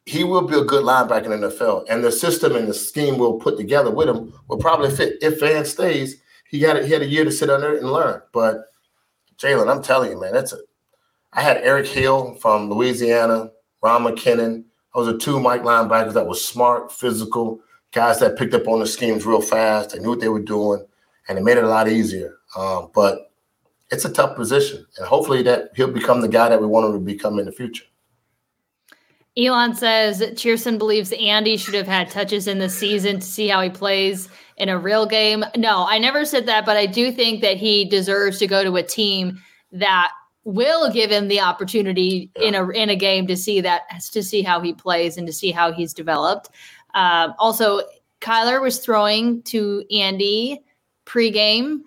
[SPEAKER 2] he will be a good linebacker in the NFL, and the system and the scheme we'll put together with him will probably fit. If Van stays, he a, he had a year to sit under it and learn. But Jalen, I'm telling you, man, that's a. I had Eric Hill from Louisiana, Ron McKinnon. Those are two Mike linebackers that were smart, physical guys that picked up on the schemes real fast. They knew what they were doing, and it made it a lot easier. Um, but it's a tough position, and hopefully that he'll become the guy that we want him to become in the future.
[SPEAKER 1] Elon says Chierstin believes Andy should have had touches in the season to see how he plays in a real game. No, I never said that, but I do think that he deserves to go to a team that will give him the opportunity in a in a game to see that to see how he plays and to see how he's developed. Um, also, Kyler was throwing to Andy pregame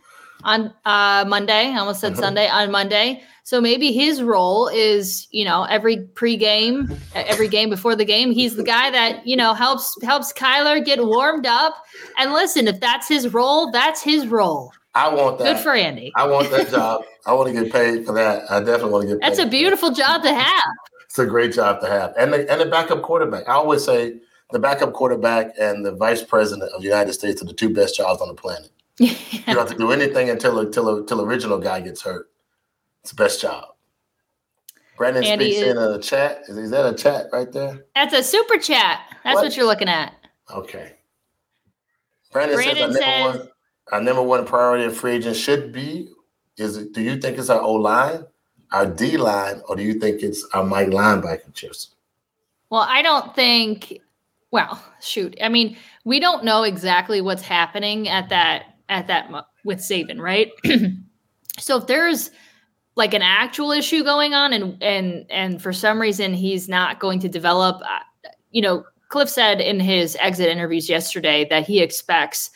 [SPEAKER 1] on uh, Monday. I almost said mm-hmm. Sunday on Monday. So maybe his role is, you know, every pregame, every game before the game, he's the guy that you know helps helps Kyler get warmed up. And listen, if that's his role, that's his role.
[SPEAKER 2] I want that.
[SPEAKER 1] Good for Andy.
[SPEAKER 2] I want that job. I want to get paid for that. I definitely want to get.
[SPEAKER 1] Paid that's a beautiful job to have.
[SPEAKER 2] it's a great job to have. And the, and the backup quarterback. I always say the backup quarterback and the vice president of the United States are the two best jobs on the planet. You don't have to do anything until until until original guy gets hurt. It's the best job. Brandon Andy speaks is, in a chat. Is, is, that a chat right there?
[SPEAKER 1] That's a super chat. That's what, what you're looking at.
[SPEAKER 2] Okay. Brandon, Brandon says, our, number one, our number one priority in free agents should be is it, do you think it's our O line, our D line, or do you think it's our Mike linebacker chips?
[SPEAKER 1] Well, I don't think. Well, shoot. I mean, we don't know exactly what's happening at that at that with Zaven, right? so if there's like an actual issue going on and and and for some reason he's not going to develop uh, you know cliff said in his exit interviews yesterday that he expects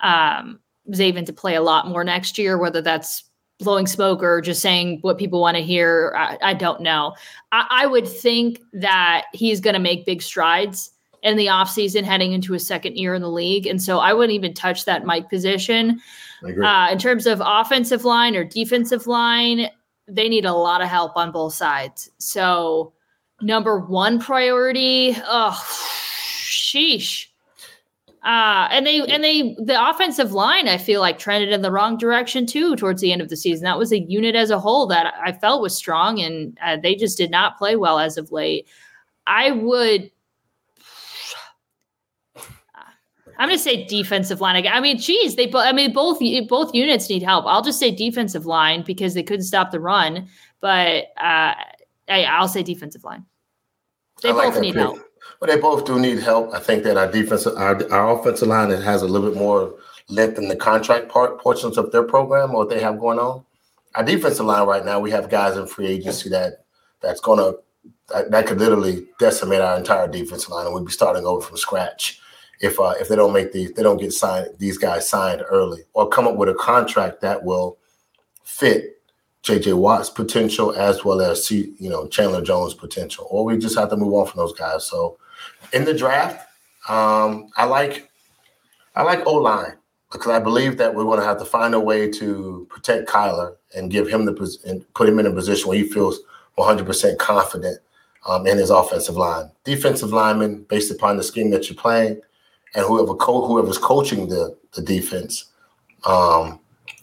[SPEAKER 1] um Zaven to play a lot more next year whether that's blowing smoke or just saying what people want to hear i, I don't know I, I, would think that he's going to make big strides in the offseason heading into his second year in the league and so i wouldn't even touch that mike position uh, in terms of offensive line or defensive line they need a lot of help on both sides. So, number one priority, oh, sheesh. Uh, and they and they the offensive line I feel like trended in the wrong direction too towards the end of the season. That was a unit as a whole that I felt was strong, and uh, they just did not play well as of late. I would I'm going to say defensive line. I mean, geez, they. I mean, both both units need help. I'll just say defensive line because they couldn't stop the run. But uh, I, will say defensive line. They like both need pick. help.
[SPEAKER 2] Well, they both do need help. I think that our defensive, our, our offensive line, it has a little bit more length in the contract part portions of their program or what they have going on. Our defensive line right now, we have guys in free agency that that's going to that, that could literally decimate our entire defensive line, and we'd be starting over from scratch if uh, if they don't make these, they don't get signed, these guys signed early, or come up with a contract that will fit J.J. Watt's potential as well as you know Chandler Jones' potential, or we just have to move on from those guys. So, in the draft, um, I like I like O line because I believe that we're going to have to find a way to protect Kyler and give him the and put him in a position where he feels 100% confident um, in his offensive line. Defensive lineman, based upon the scheme that you're playing, and whoever co- whoever's coaching the the defense, um,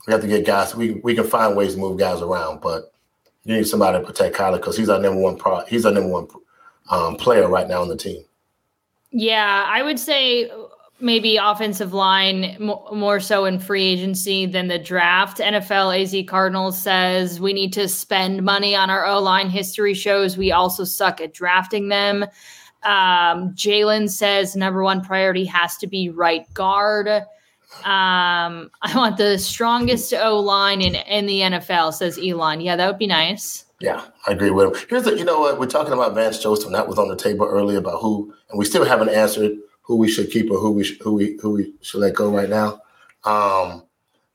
[SPEAKER 2] we have to get guys. We we can find ways to move guys around, but you need somebody to protect Kyler because he's our number one pro. He's our number one um, player right now on the team.
[SPEAKER 1] Yeah, I would say maybe offensive line more so in free agency than the draft. NFL AZ Cardinals says we need to spend money on our O line. History shows we also suck at drafting them. Um, Jalen says number one priority has to be right guard. Um, I want the strongest O line in, in the NFL, says Elon. Yeah, that would be nice.
[SPEAKER 2] Yeah, I agree with him. Here's the, you know what, we're talking about Vance Joseph, and that was on the table earlier about who, and we still haven't answered who we should keep or who we sh- who we who we should let go right now. Um,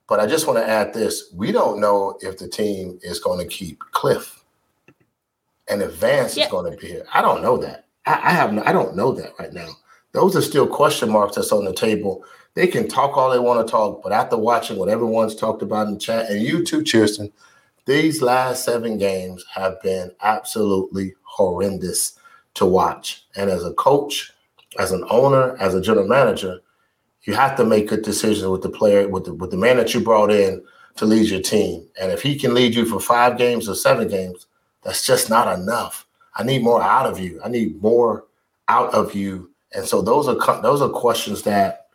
[SPEAKER 2] but I just want to add this: we don't know if the team is going to keep Cliff, and if Vance yeah. is going to be here. I don't know that. I, I have no, I don't know that right now. Those are still question marks that's on the table. They can talk all they want to talk, but after watching what everyone's talked about in the chat, and you too, Chierstin, these last seven games have been absolutely horrendous to watch. And as a coach, as an owner, as a general manager, you have to make good decisions with the player, with the with the man that you brought in to lead your team. And if he can lead you for five games or seven games, that's just not enough. I need more out of you. I need more out of you. And so those are those are questions that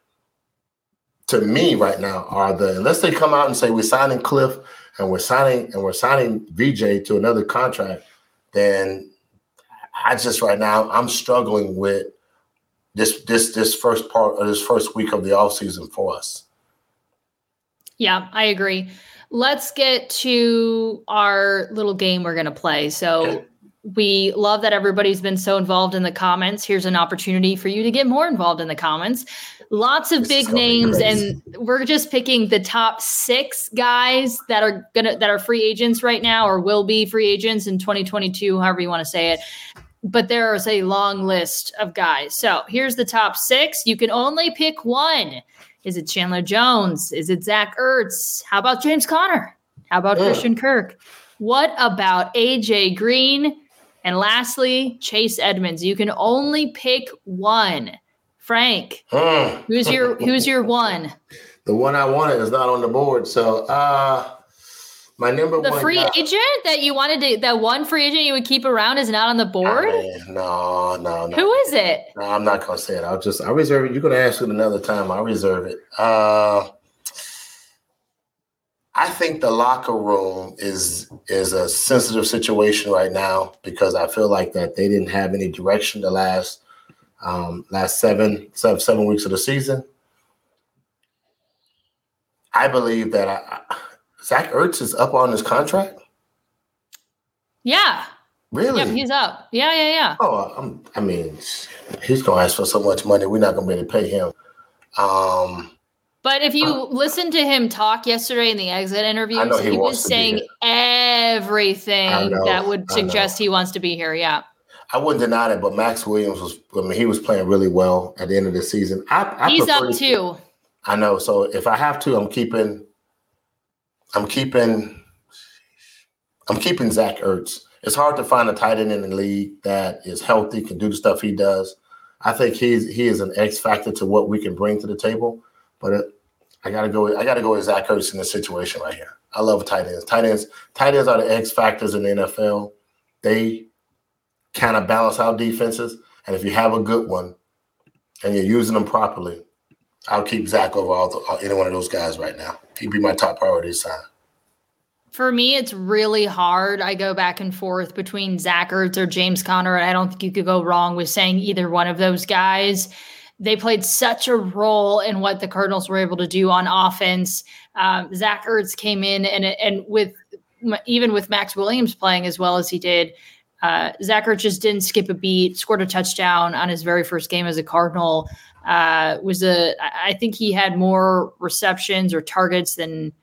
[SPEAKER 2] to me right now are the unless they come out and say we're signing Cliff and we're signing and we're signing VJ to another contract, then I just right now I'm struggling with this this this first part of this first week of the off season for us.
[SPEAKER 1] Yeah, I agree. Let's get to our little game we're going to play. So okay we love that everybody's been so involved in the comments. Here's an opportunity for you to get more involved in the comments. Lots of this big names, and we're just picking the top six guys that are gonna that are free agents right now, or will be free agents in 2022, however you want to say it. But there is a long list of guys. So here's the top six. You can only pick one. Is it Chandler Jones? Is it Zach Ertz? How about James Conner? How about yeah. Christian Kirk? What about AJ Green? And lastly, Chase Edmonds. You can only pick one. Frank, mm. who's your who's your one?
[SPEAKER 2] The one I wanted is not on the board. So uh my number
[SPEAKER 1] the
[SPEAKER 2] one.
[SPEAKER 1] The free guy, agent that you wanted to, that one free agent you would keep around is not on the board.
[SPEAKER 2] no, no, no.
[SPEAKER 1] Who is it?
[SPEAKER 2] No, I'm not gonna say it. I'll just I reserve it. You're gonna ask it another time. I'll reserve it. Uh, I think the locker room is is a sensitive situation right now because I feel like that they didn't have any direction the last um, last seven, seven seven weeks of the season. I believe that I, Zach Ertz is up on his contract?
[SPEAKER 1] Yeah.
[SPEAKER 2] Really?
[SPEAKER 1] Yeah, he's up. Yeah, yeah, yeah.
[SPEAKER 2] Oh, I'm, i mean, he's going to ask for so much money. We're not going to be able to pay him. Um,
[SPEAKER 1] but if you uh, listen to him talk yesterday in the exit interviews, he, he was saying everything that would suggest he wants to be here. Yeah.
[SPEAKER 2] I wouldn't deny it, but Max Williams was, I mean, he was playing really well at the end of the season. I, I
[SPEAKER 1] he's up too.
[SPEAKER 2] I know. So if I have to, I'm keeping I'm keeping I'm keeping Zach Ertz. It's hard to find a tight end in the league that is healthy, can do the stuff he does. I think he's he is an X factor to what we can bring to the table. But it, I gotta go. I gotta go with Zach Ertz in this situation right here. I love tight ends. Tight ends. Tight ends are the X factors in the NFL. They kind of balance out defenses, and if you have a good one and you're using them properly, I'll keep Zach over all the, uh, any one of those guys right now. He'd be my top priority sign.
[SPEAKER 1] For me, it's really hard. I go back and forth between Zach Ertz or James Conner, and I don't think you could go wrong with saying either one of those guys. They played such a role in what the Cardinals were able to do on offense. Um, Zach Ertz came in, and and with even with Max Williams playing as well as he did, uh, Zach Ertz just didn't skip a beat. Scored a touchdown on his very first game as a Cardinal uh, was a I think he had more receptions or targets than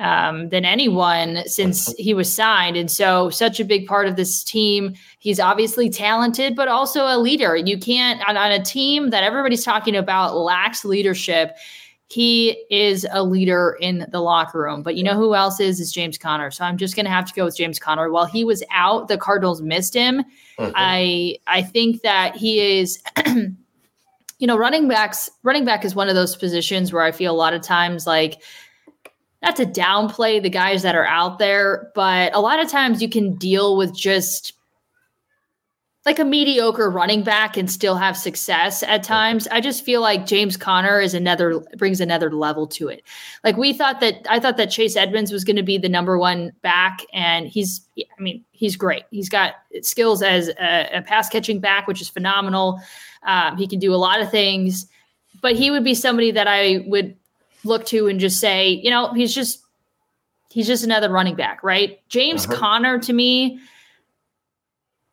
[SPEAKER 1] um, than anyone since he was signed, and so such a big part of this team. He's obviously talented, but also a leader. You can't on, on a team that everybody's talking about lacks leadership. He is a leader in the locker room. But you know who else is? Is James Conner. So I'm just going to have to go with James Conner. While he was out, the Cardinals missed him. Mm-hmm. I I think that he is you know, running backs, running back is one of those positions where I feel a lot of times like not to downplay the guys that are out there, but a lot of times you can deal with just like a mediocre running back and still have success at times. I just feel like James Conner is another brings another level to it. Like we thought that I thought that Chase Edmonds was going to be the number one back, and he's I mean he's great. He's got skills as a, a pass catching back, which is phenomenal. Um, he can do a lot of things, but he would be somebody that I would look to and just say, you know, he's just he's just another running back, right? James uh-huh. Conner to me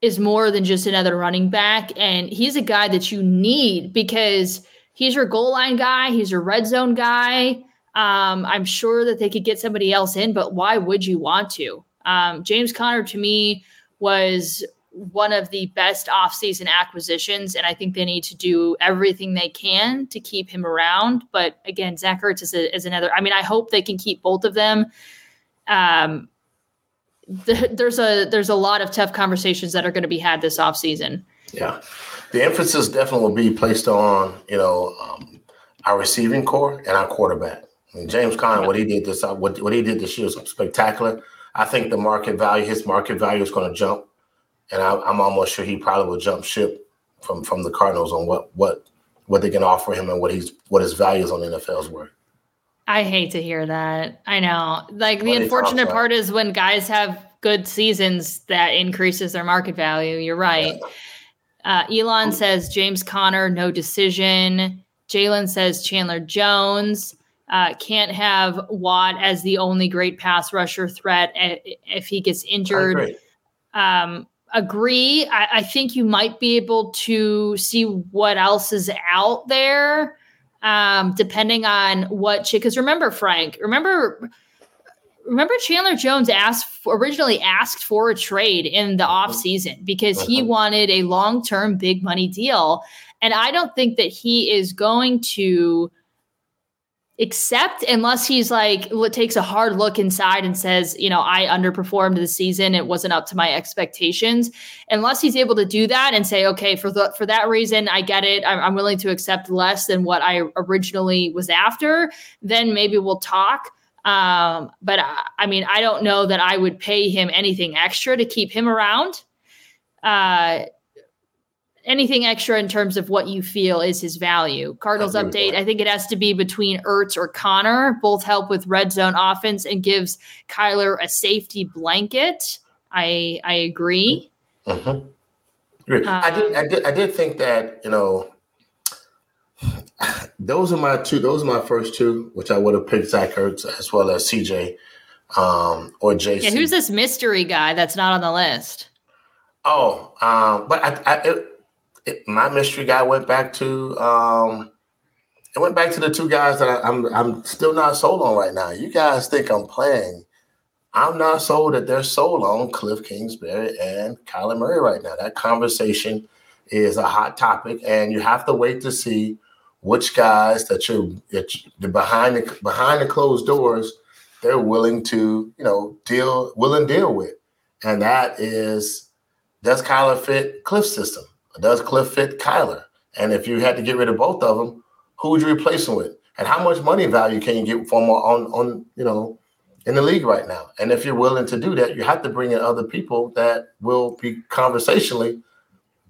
[SPEAKER 1] is more than just another running back, and he's a guy that you need because he's your goal line guy, he's your red zone guy. Um, I'm sure that they could get somebody else in, but why would you want to? Um, James Conner to me was one of the best offseason acquisitions, and I think they need to do everything they can to keep him around. But again, Zach Ertz is, a, is another. I mean, I hope they can keep both of them. Um, the, there's a there's a lot of tough conversations that are going to be had this offseason.
[SPEAKER 2] Yeah, the emphasis definitely will be placed on you know um, our receiving corps and our quarterback. James Conner, what he did this what, what he did this year was spectacular. I think the market value, his market value, is going to jump and I, am almost sure he probably will jump ship from from the Cardinals on what what what they can offer him and what he's what his values on the NFL's worth.
[SPEAKER 1] I hate to hear that. I know. Like the unfortunate part is when guys have good seasons that increases their market value. You're right. Yeah. Uh, Elon says James Conner, no decision. Jalen says Chandler Jones. Uh, can't have Watt as the only great pass rusher threat if he gets injured. Um, agree. I, I, think you might be able to see what else is out there, um, depending on what. Because remember, Frank, remember, remember Chandler Jones asked originally asked for a trade in the off season because he uh-huh. wanted a long term big money deal, and I don't think that he is going to accept unless he's like takes a hard look inside and says, you know, I underperformed the season. It wasn't up to my expectations. Unless he's able to do that and say, okay, for the, for that reason, I get it. I'm, I'm willing to accept less than what I originally was after. Then maybe we'll talk. Um, but I, I mean, I don't know that I would pay him anything extra to keep him around. Uh, anything extra in terms of what you feel is his value. Cardinals update. I think it has to be between Ertz or Conner. Both help with red zone offense and gives Kyler a safety blanket. I I agree.
[SPEAKER 2] Mm-hmm. I did I did I did think that you know those are my two. Those are my first two, which I would have picked Zach Ertz as well as CJ um, or JC.
[SPEAKER 1] Yeah, who's this mystery guy that's not on the list?
[SPEAKER 2] Oh, um, but I, I it, my mystery guy went back to um, it went back to the two guys that I, I'm I'm still not sold on right now. You guys think I'm playing? I'm not sold that they're sold on Cliff Kingsbury and Kyler Murray right now. That conversation is a hot topic, and you have to wait to see which guys that you're, that you're behind the behind the closed doors they're willing to you know deal willing deal with, and that is does Kyler fit Cliff's system? Does Cliff fit Kyler? And if you had to get rid of both of them, who would you replace them with? And how much money value can you get from on on you know in the league right now? And if you're willing to do that, you have to bring in other people that will be conversationally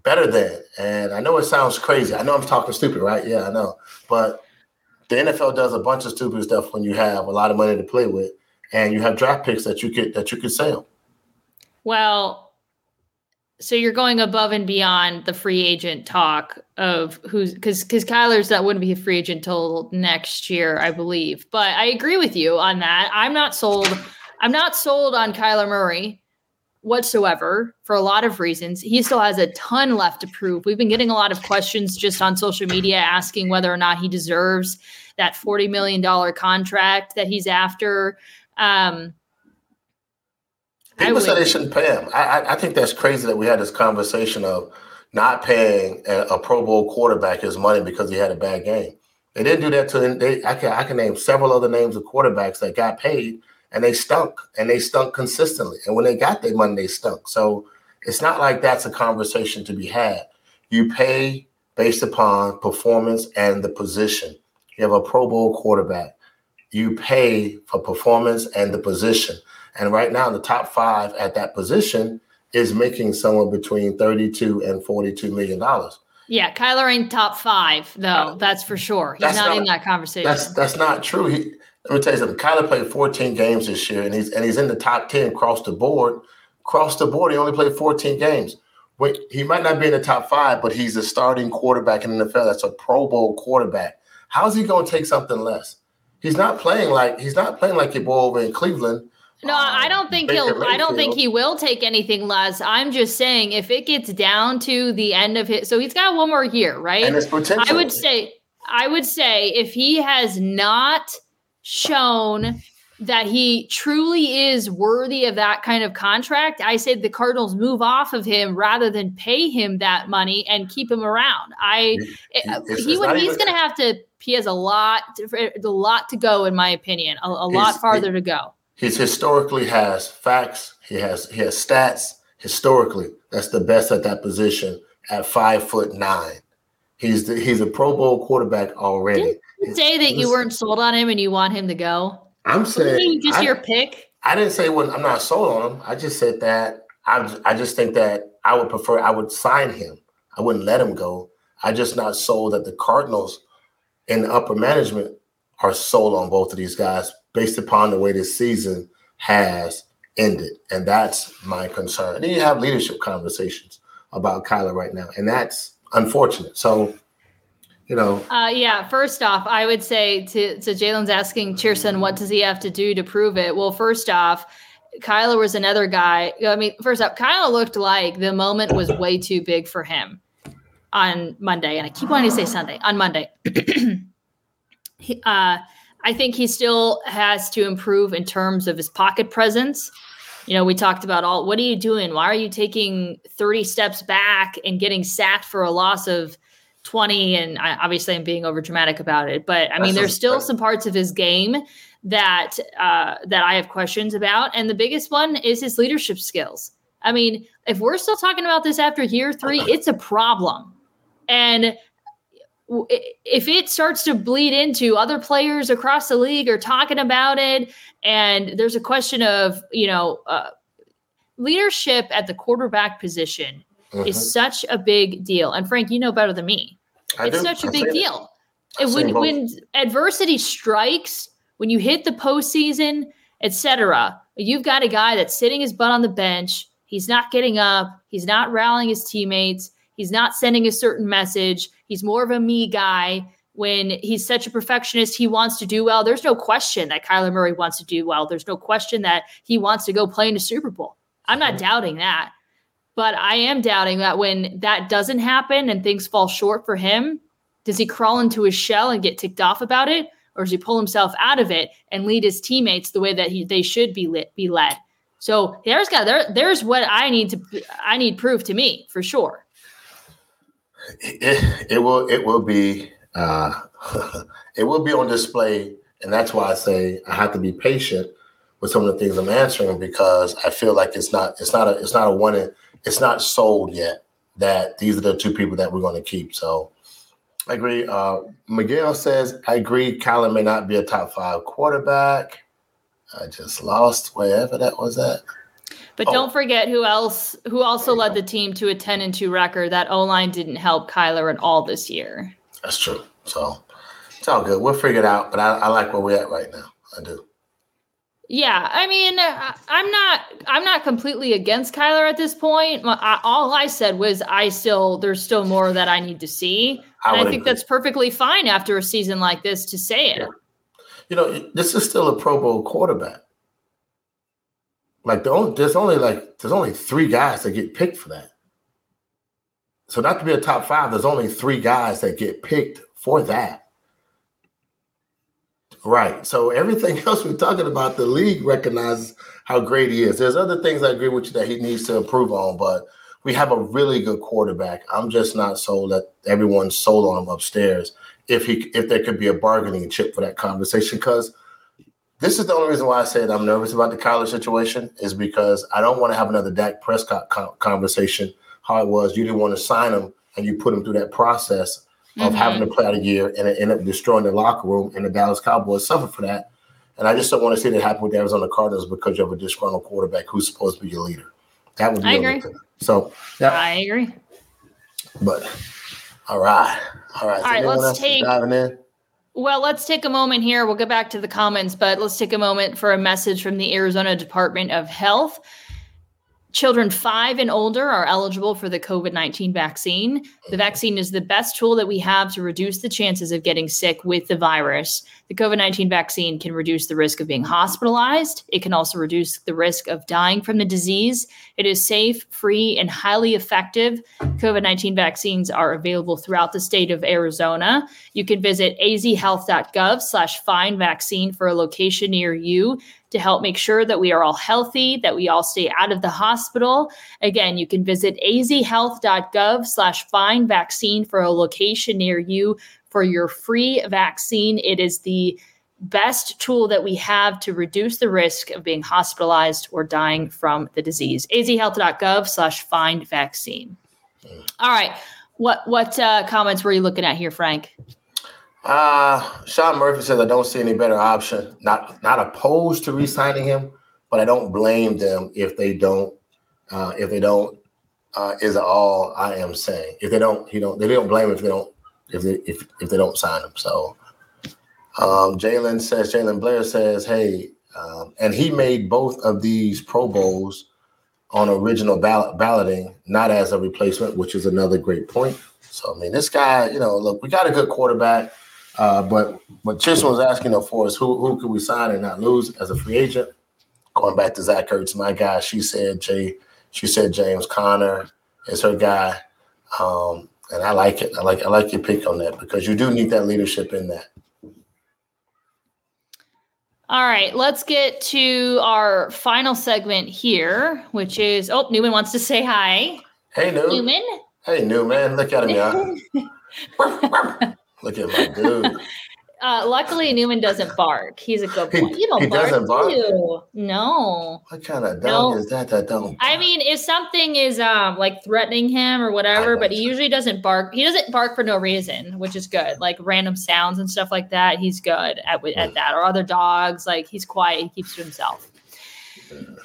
[SPEAKER 2] better than. And I know it sounds crazy. I know I'm talking stupid, right? Yeah, I know. But the NFL does a bunch of stupid stuff when you have a lot of money to play with and you have draft picks that you could that you could sell.
[SPEAKER 1] Well, so you're going above and beyond the free agent talk of who's because because Kyler's that wouldn't be a free agent until next year, I believe. But I agree with you on that. I'm not sold. I'm not sold on Kyler Murray whatsoever for a lot of reasons. He still has a ton left to prove. We've been getting a lot of questions just on social media asking whether or not he deserves that $40 million contract that he's after. Um,
[SPEAKER 2] People said they shouldn't pay him. I, I, I, think that's crazy that we had this conversation of not paying a, a, Pro Bowl quarterback his money because he had a bad game. They didn't do that to. They, I can I can name several other names of quarterbacks that got paid and they stunk and they stunk consistently. And when they got their money, they stunk. So it's not like that's a conversation to be had. You pay based upon performance and the position. You have a Pro Bowl quarterback. You pay for performance and the position. And right now, the top five at that position is making somewhere between 32 and 42 million dollars.
[SPEAKER 1] Yeah, Kyler ain't top five though. That's for sure. He's not, not, in that conversation.
[SPEAKER 2] That's that's not true. He, let me tell you something. Kyler played 14 games this year, and he's and he's in the top 10 across the board. Across the board, he only played 14 games. Wait, he might not be in the top five, but he's a starting quarterback in the NFL. That's a Pro Bowl quarterback. How's he going to take something less? He's not playing like he's not playing like your boy over in Cleveland
[SPEAKER 1] no, I um, don't think Baker he'll. Mayfield. I don't think he will take anything less. I'm just saying if it gets down to the end of his, so he's got one more year, right?
[SPEAKER 2] And it's potential.
[SPEAKER 1] I would say, I would say if he has not shown that he truly is worthy of that kind of contract, I say the Cardinals move off of him rather than pay him that money and keep him around. I it's, he would, he's going to have to. He has a lot, a lot to go, in my opinion. A, a lot farther to go.
[SPEAKER 2] He's historically has facts. He has he has stats. Historically, that's the best at that position at five foot nine. He's the, he's a Pro Bowl quarterback already. Didn't
[SPEAKER 1] you say that you weren't sold on him and you want him to go?
[SPEAKER 2] I'm saying
[SPEAKER 1] just I, your pick.
[SPEAKER 2] I didn't say when I'm not sold on him. I just said that I I just think that I would prefer I would sign him. I wouldn't let him go. I just not sold that the Cardinals and the upper management are sold on both of these guys based upon the way this season has ended. And that's my concern. And then you have leadership conversations about Kyler right now. And that's unfortunate. So, you know.
[SPEAKER 1] Uh, yeah, first off, I would say to, to Jalen's asking Chierstin, what does he have to do to prove it? Well, first off, Kyler was another guy. I mean, first up, Kyler looked like the moment was way too big for him on Monday. And I keep wanting to say Sunday, on Monday. he, uh, I think he still has to improve in terms of his pocket presence. You know, we talked about all what are you doing? Why are you taking 30 steps back and getting sacked for a loss of 20 and I, obviously i'm being over dramatic about it but i mean there's still some parts of his game that uh, that i have questions about. And the biggest one is his leadership skills. I mean if we're still talking about this after year three it's a problem. And if it starts to bleed into other players across the league are talking about it and there's a question of you know uh, leadership at the quarterback position mm-hmm. is such a big deal. And frank you know better than me. I it's do. such a big deal. And when when adversity strikes when you hit the postseason etc you've got a guy that's sitting his butt on the bench. He's not getting up. He's not rallying his teammates. He's not sending a certain message He's more of a me guy. When he's such a perfectionist, he wants to do well. There's no question that Kyler Murray wants to do well. There's no question that he wants to go play in a Super Bowl. I'm not doubting that. But I am doubting that when that doesn't happen and things fall short for him, does he crawl into his shell and get ticked off about it? Or does he pull himself out of it and lead his teammates the way that he, they should be lit, be led? So there's got there, there's what I need to I need proof to me for sure
[SPEAKER 2] it, it will it will be uh, it will be on display, and that's why I say I have to be patient with some of the things I'm answering because I feel like it's not it's not a it's not a one it's not sold yet that these are the two people that we're going to keep. So I agree. Uh, Miguel says I agree. Kyler may not be a top five quarterback. I just lost wherever that was at.
[SPEAKER 1] But oh. don't forget who else who also led the team to a 10 and 2 record. That O line didn't help Kyler at all this year.
[SPEAKER 2] That's true. So it's all good. We'll figure it out. But I, I like where we're at right now. I do.
[SPEAKER 1] Yeah, I mean, uh, I'm not, I'm not completely against Kyler at this point. all I said was, I still, there's still more that I need to see, I and I think agree. that's perfectly fine after a season like this to say it. Yeah.
[SPEAKER 2] You know, this is still a Pro Bowl quarterback. Like the only, there's only like there's only three guys that get picked for that. So not to be a top five, there's only three guys that get picked for that. Right. So everything else we're talking about, the league recognizes how great he is. There's other things I agree with you that he needs to improve on, but we have a really good quarterback. I'm just not sold that everyone's sold on him upstairs. If he if there could be a bargaining chip for that conversation, because – this is the only reason why I said I'm nervous about the college situation is because I don't want to have another Dak Prescott conversation. How it was, you didn't want to sign him, and you put him through that process of mm-hmm. having to play out a year, and it ended up destroying the locker room, and the Dallas Cowboys suffered for that. And I just don't want to see that happen with the Arizona Cardinals because you have a disgruntled quarterback who's supposed to be your leader. That would be.
[SPEAKER 1] I agree.
[SPEAKER 2] So
[SPEAKER 1] yeah, I agree.
[SPEAKER 2] But all right, all right.
[SPEAKER 1] All right. Let's take diving in. Well, let's take a moment here. We'll get back to the comments, but let's take a moment for a message from the Arizona Department of Health. Children five and older are eligible for the COVID 19 vaccine. The vaccine is the best tool that we have to reduce the chances of getting sick with the virus. The COVID 19 vaccine can reduce the risk of being hospitalized. It can also reduce the risk of dying from the disease. It is safe, free, and highly effective. COVID 19 vaccines are available throughout the state of Arizona. You can visit azhealth.gov slash find vaccine for a location near you to help make sure that we are all healthy, that we all stay out of the hospital. Again, you can visit azhealth.gov slash find vaccine for a location near you for your free vaccine. It is the best tool that we have to reduce the risk of being hospitalized or dying from the disease. azhealth.gov slash find vaccine. All right. What what uh, comments were you looking at here, Frank?
[SPEAKER 2] Uh, Sean Murphy says I don't see any better option. Not not opposed to re-signing him, but I don't blame them if they don't. Uh, if they don't, uh, is all I am saying. If they don't, he don't. They don't blame if they don't. If they if if they don't sign him. So, um, Jalen says Jalen Blair says, hey, um, and he made both of these Pro Bowls on original ballot balloting, not as a replacement, which is another great point. So I mean, this guy, you know, look, we got a good quarterback. Uh, but what was asking for is who who could we sign and not lose as a free agent? Going back to Zach Ertz, my guy, she said Jay, she said James Conner is her guy. Um, and I like it. I like I like your pick on that because you do need that leadership in that.
[SPEAKER 1] All right, let's get to our final segment here, which is oh, Newman wants to say hi.
[SPEAKER 2] Hey, Newman.
[SPEAKER 1] Newman.
[SPEAKER 2] Hey, Newman. Look at him, yeah. Look at my dude.
[SPEAKER 1] Uh, luckily, Newman doesn't bark. He's a good boy.
[SPEAKER 2] He-
[SPEAKER 1] you don't
[SPEAKER 2] he
[SPEAKER 1] bark,
[SPEAKER 2] doesn't bark?
[SPEAKER 1] do? No.
[SPEAKER 2] What kind of dog
[SPEAKER 1] No.
[SPEAKER 2] is that that don't?
[SPEAKER 1] I mean, if something is um like threatening him or whatever, but he usually doesn't bark. He doesn't bark for no reason, which is good. Like random sounds and stuff like that. He's good at at that. Or other dogs, like he's quiet. He keeps to himself.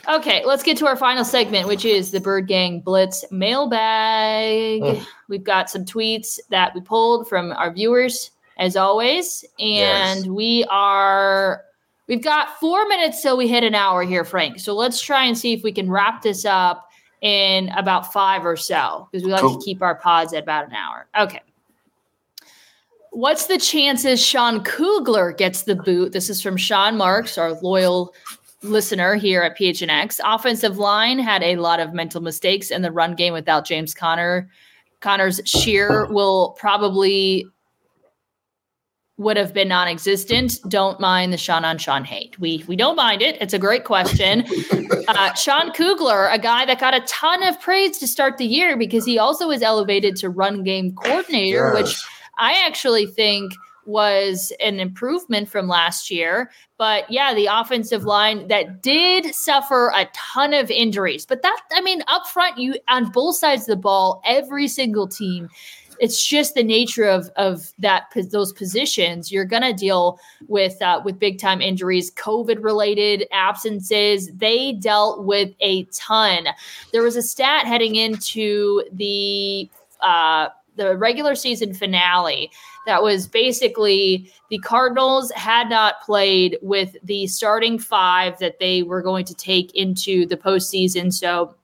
[SPEAKER 1] Okay, let's get to our final segment, which is the Bird Gang Blitz mailbag.
[SPEAKER 2] Mm.
[SPEAKER 1] We've got some tweets that we pulled from our viewers, as always, and
[SPEAKER 2] Yes.
[SPEAKER 1] we are we've got four minutes till we hit an hour here, Frank. So let's try and see if we can wrap this up in about five or so, because we like
[SPEAKER 2] Cool.
[SPEAKER 1] to keep our pods at about an hour. Okay. What's the chances Sean Kugler gets the boot? This is from Sean Marks, our loyal listener here at PHNX. Offensive line had a lot of mental mistakes in the run game without James Conner. Conner's sheer will probably would have been non-existent. Don't mind the Sean on Sean hate. We we don't mind it. It's a great question. uh, Sean Kugler, a guy that got a ton of praise to start the year because he also was elevated to run game coordinator, which I actually think was an improvement from last year. But yeah, the offensive line that did suffer a ton of injuries. But that, I mean, up front, you on both sides of the ball, every single team. It's just the nature of of that those positions. You're gonna deal with uh, with big time injuries, COVID related absences. They dealt with a ton. There was a stat heading into the uh, the regular season finale that was basically the Cardinals had not played with the starting five that they were going to take into the postseason. So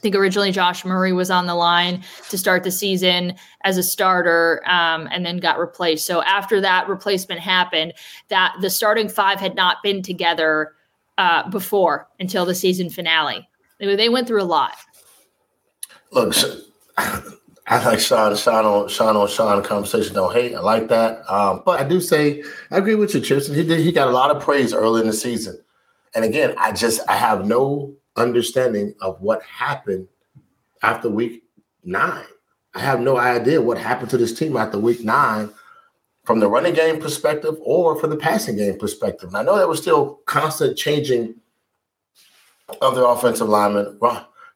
[SPEAKER 1] I think originally Josh Murray was on the line to start the season as a starter um, and then got replaced. So after that replacement happened, that the starting five had not been together uh, before until the season finale. They, they went through a lot.
[SPEAKER 2] Look, Sh- I like Sean, Sean on Sean on Sean conversation. Don't hate. I like that. Um, but I do say I agree with you, Tristan. He did. He got a lot of praise early in the season, and again, I just I have no understanding of what happened after week nine. I have no idea what happened to this team after week nine, from the running game perspective or from the passing game perspective. And I know there was still constant changing of the offensive linemen.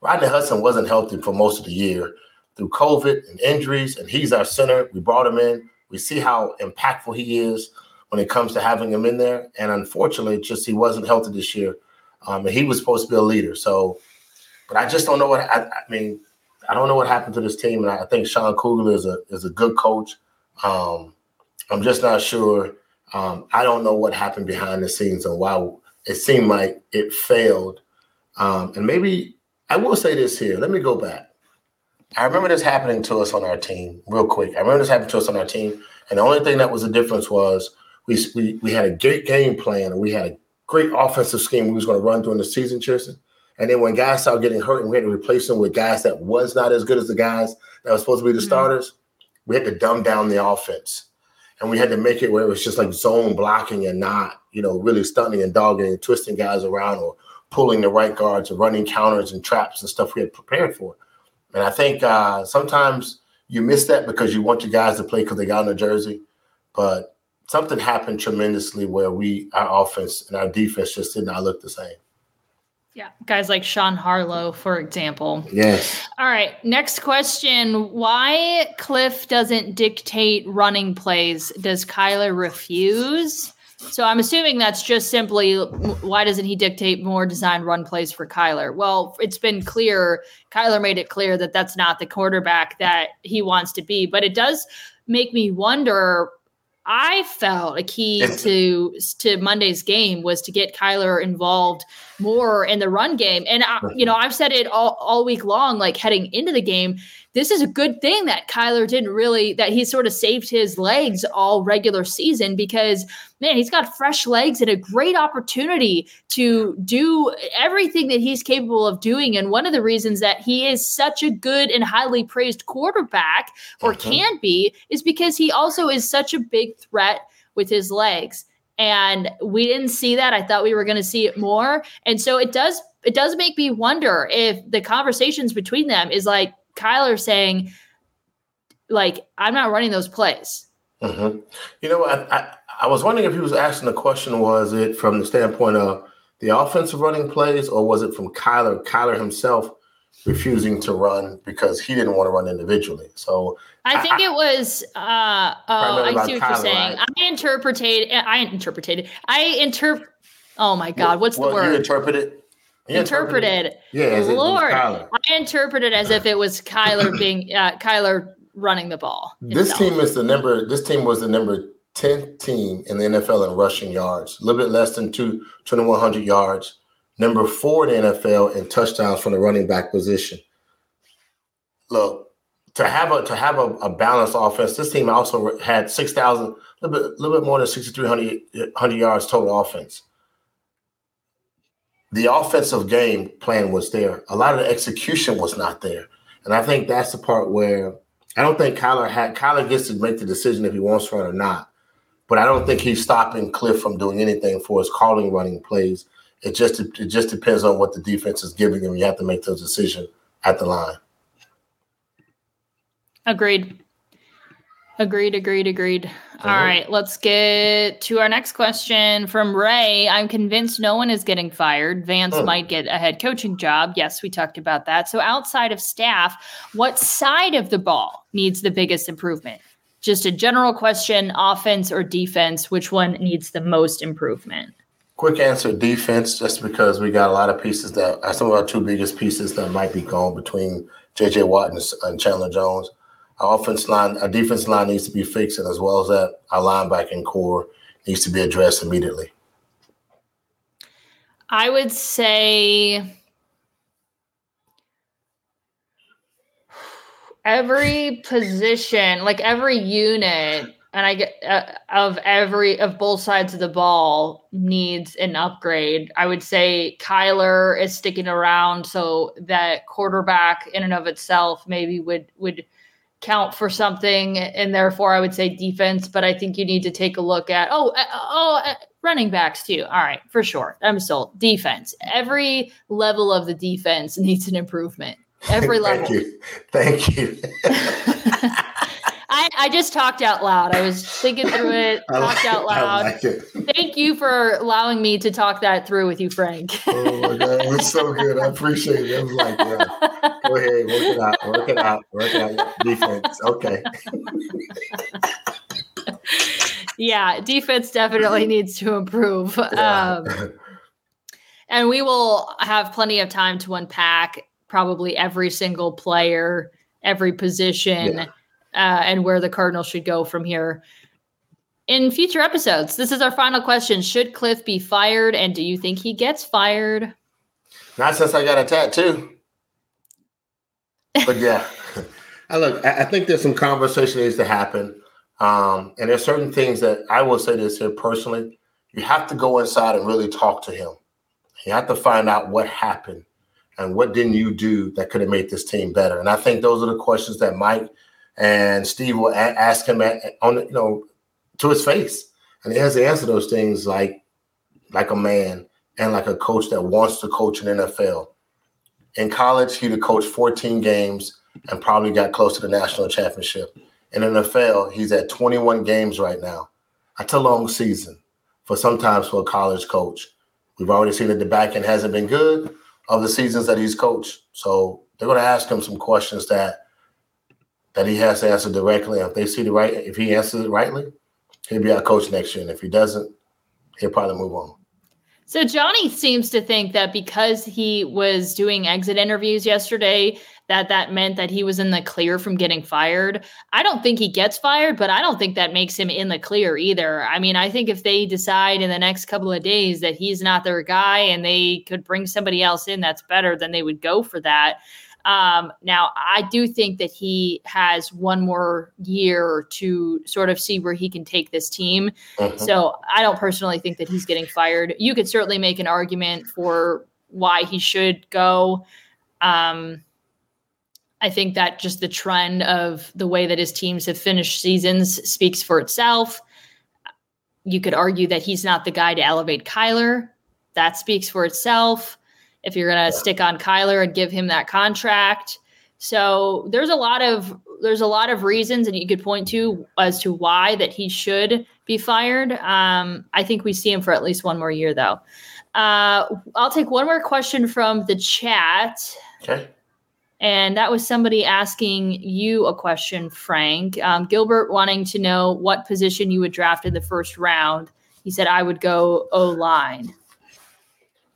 [SPEAKER 2] Rodney Hudson wasn't healthy for most of the year through COVID and injuries, and he's our center. We brought him in. We see how impactful he is when it comes to having him in there. And unfortunately, just he wasn't healthy this year. Um, and he was supposed to be a leader. So, but I just don't know what I, I mean. I don't know what happened to this team, and I think Sean Kugler is a is a good coach. Um, I'm just not sure. Um, I don't know what happened behind the scenes and why it seemed like it failed. Um, and maybe I will say this here. Let me go back. I remember this happening to us on our team real quick. I remember this happening to us on our team, and the only thing that was the difference was we we, we had a great game plan and we had a great offensive scheme we was going to run during the season, Tristan. And then when guys started getting hurt and we had to replace them with guys that was not as good as the guys that was supposed to be the
[SPEAKER 1] Mhm.
[SPEAKER 2] starters, we had to dumb down the offense. And we had to make it where it was just like zone blocking and not, you know, really stunning and dogging and twisting guys around or pulling the right guards or running counters and traps and stuff we had prepared for. And I think uh, sometimes you miss that because you want your guys to play because they got on the jersey. But something happened tremendously where we, our offense and our defense just did not look the same.
[SPEAKER 1] Yeah. Guys like Sean Harlow, for example.
[SPEAKER 2] Yes.
[SPEAKER 1] All right. Next question. Why Cliff doesn't dictate running plays? Does Kyler refuse? So I'm assuming that's just simply why doesn't he dictate more design run plays for Kyler? Well, it's been clear. Kyler made it clear that that's not the quarterback that he wants to be. But it does make me wonder. I felt a key to to Monday's game was to get Kyler involved more in the run game. And I, you know, I've said it all, all week long, like heading into the game, this is a good thing that Kyler didn't really that he sort of saved his legs all regular season because man, he's got fresh legs and a great opportunity to do everything that he's capable of doing. And one of the reasons that he is such a good and highly praised quarterback or
[SPEAKER 2] Mhm.
[SPEAKER 1] can be is because he also is such a big threat with his legs and we didn't see that i thought we were going to see it more and so it does it does make me wonder if the conversations between them is like kyler saying like I'm not running those plays.
[SPEAKER 2] Mm-hmm. You know, I, I, I was wondering if he was asking the question: Was it from the standpoint of the offensive running plays, or was it from Kyler? Kyler himself refusing to run because he didn't want to run individually. So
[SPEAKER 1] I think I, it was. Uh, oh, I see what Kyler, you're saying. Right? I interpreted. I interpreted. I interpret. Oh my God, what's
[SPEAKER 2] well,
[SPEAKER 1] the word?
[SPEAKER 2] You interpreted.
[SPEAKER 1] Interpreted.
[SPEAKER 2] Yeah,
[SPEAKER 1] Lord, I interpreted as if it was Kyler being uh, Kyler running the ball.
[SPEAKER 2] Himself. This team is the number. This team was the number 10th team in the NFL in rushing yards, a little bit less than two 2100 yards. Number four in the NFL in touchdowns from the running back position. Look, to have a to have a, a balanced offense, this team also had six thousand, a little bit, little bit more than sixty three hundred yards total offense. The offensive game plan was there. A lot of the execution was not there, and I think that's the part where I don't think Kyler had Kyler gets to make the decision if he wants to run or not. But I don't think he's stopping Kliff from doing anything for his calling running plays. It just it just depends on what the defense is giving him. You have to make those decisions at the line.
[SPEAKER 1] Agreed. Agreed, agreed, agreed. All right. right, let's get to our next question from Ray. I'm convinced no one is getting fired. Vance mm. might get a head coaching job. Yes, we talked about that. So, outside of staff, what side of the ball needs the biggest improvement? Just a general question offense or defense, which one needs the most improvement?
[SPEAKER 2] Quick answer defense, just because we got a lot of pieces that are some of our two biggest pieces that might be gone between JJ Watt and Chandler Jones. Our offense line, our defense line needs to be fixed, and as well as that, our linebacking corps needs to be addressed immediately.
[SPEAKER 1] I would say every position, like every unit, and I get uh, of every of both sides of the ball needs an upgrade. I would say Kyler is sticking around, so that quarterback in and of itself maybe would would count for something, and therefore I would say defense. But I think you need to take a look at oh uh, oh uh, running backs too. All right, for sure. I'm still defense. Every level of the defense needs an improvement. Every level.
[SPEAKER 2] Thank you. Thank you.
[SPEAKER 1] I, I just talked out loud. I was thinking through it, talked out loud. Like Thank you for allowing me to talk that through with you, Frank.
[SPEAKER 2] oh my god, it was so good. I appreciate it. It was like, yeah, go ahead, work it out, work it out, work it out. Defense, okay.
[SPEAKER 1] yeah, defense definitely needs to improve. Yeah. Um, and we will have plenty of time to unpack probably every single player, every position. Yeah uh, and where the Cardinals should go from here in future episodes. This is our final question. Should Kliff be fired? And do you think he gets fired?
[SPEAKER 2] Not since I got a tattoo. But yeah. I look, I think there's some conversation that needs to happen. Um, and there's certain things that I will say this here personally. You have to go inside and really talk to him. You have to find out what happened and what didn't you do that could have made this team better. And I think those are the questions that Mike and Steve will a- ask him at, on you know to his face, and he has to answer those things like like a man and like a coach that wants to coach an NFL. In college, he'd have coached 14 games and probably got close to the national championship. In NFL, he's at 21 games right now. That's a long season for sometimes for a college coach. We've already seen that the back end hasn't been good of the seasons that he's coached. So they're going to ask him some questions that that he has to answer directly. If they see the right, if he answers it rightly, he'll be our coach next year. And if he doesn't, he'll probably move on.
[SPEAKER 1] So Johnny seems to think that because he was doing exit interviews yesterday, that that meant that he was in the clear from getting fired. I don't think he gets fired, but I don't think that makes him in the clear either. I mean, I think if they decide in the next couple of days that he's not their guy and they could bring somebody else in that's better, then they would go for that. Um, now, I do think that he has one more year to sort of see where he can take this team. Uh-huh. So I don't personally think that he's getting fired. You could certainly make an argument for why he should go. Um, I think that just the trend of the way that his teams have finished seasons speaks for itself. You could argue that he's not the guy to elevate Kyler. That speaks for itself if you're going to stick on Kyler and give him that contract. So there's a lot of there's a lot of reasons that you could point to as to why that he should be fired. Um, I think we see him for at least one more year, though. Uh, I'll take one more question from the chat.
[SPEAKER 2] Okay.
[SPEAKER 1] And that was somebody asking you a question, Frank. Um, Gilbert wanting to know what position you would draft in the first round. He said, I would go O line.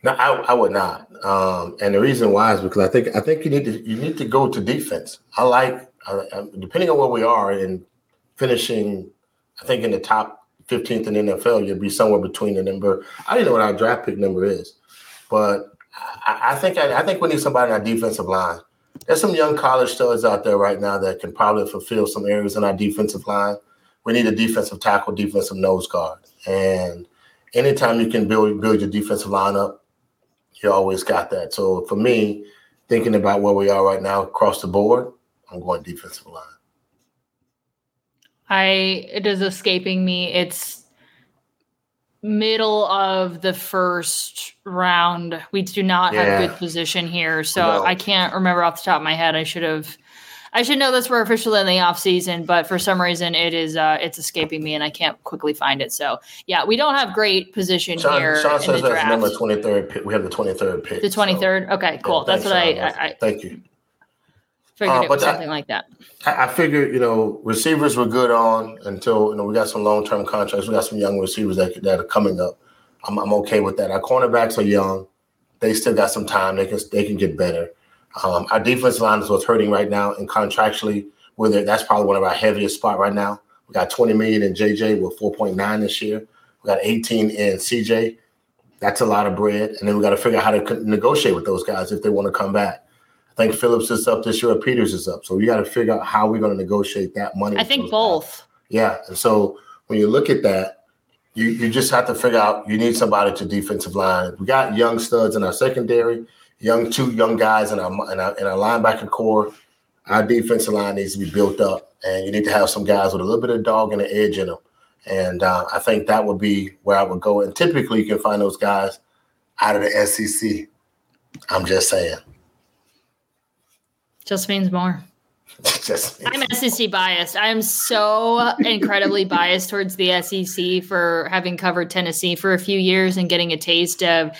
[SPEAKER 2] No, I, I would not. Um, and the reason why is because I think I think you need to you need to go to defense. I like uh, depending on where we are in finishing. I think in the top 15th in the NFL, you'd be somewhere between the number. I don't know what our draft pick number is, but I, I think I, I, think we need somebody on our defensive line. There's some young college studs out there right now that can probably fulfill some areas in our defensive line. We need a defensive tackle, defensive nose guard, and anytime you can build build your defensive line up, you always got that. So for me, thinking about where we are right now across the board, I'm going defensive line.
[SPEAKER 1] I it is escaping me. It's middle of the first round. We do not yeah. have good position here. So no. I can't remember off the top of my head. I should have I should know this. We're officially in the off season, but for some reason it is uh, it's escaping me and I can't quickly find it. So yeah, we don't have great position
[SPEAKER 2] Sean,
[SPEAKER 1] here.
[SPEAKER 2] Sean says that's number twenty third pick. We have the twenty third pick.
[SPEAKER 1] The twenty third. So. Okay, cool. Yeah, that's what I, I, I,
[SPEAKER 2] Thank you.
[SPEAKER 1] Figured uh, it was something I, like that.
[SPEAKER 2] I, I figured you know receivers were good on until you know we got some long term contracts. We got some young receivers that that are coming up. I'm, I'm okay with that. Our cornerbacks are young. They still got some time. They can they can get better. Um, our defensive line is what's hurting right now, and contractually, whether that's probably one of our heaviest spot right now. We got 20 million in JJ with 4.9 this year. We got 18 in CJ. That's a lot of bread, and then we got to figure out how to negotiate with those guys if they want to come back. I think Phillips is up this year. Peters is up, so we got to figure out how we're going to negotiate that money.
[SPEAKER 1] I think both.
[SPEAKER 2] Guys. Yeah, and so when you look at that, you you just have to figure out you need somebody to defensive line. We got young studs in our secondary young two young guys in our in our, in our linebacker corps. Our defensive line needs to be built up, and you need to have some guys with a little bit of dog and an edge in them. And uh, I think that would be where I would go. And typically, you can find those guys out of the SEC. I'm just saying.
[SPEAKER 1] Just means more. Just I'm SEC biased. I am so incredibly biased towards the SEC for having covered Tennessee for a few years and getting a taste of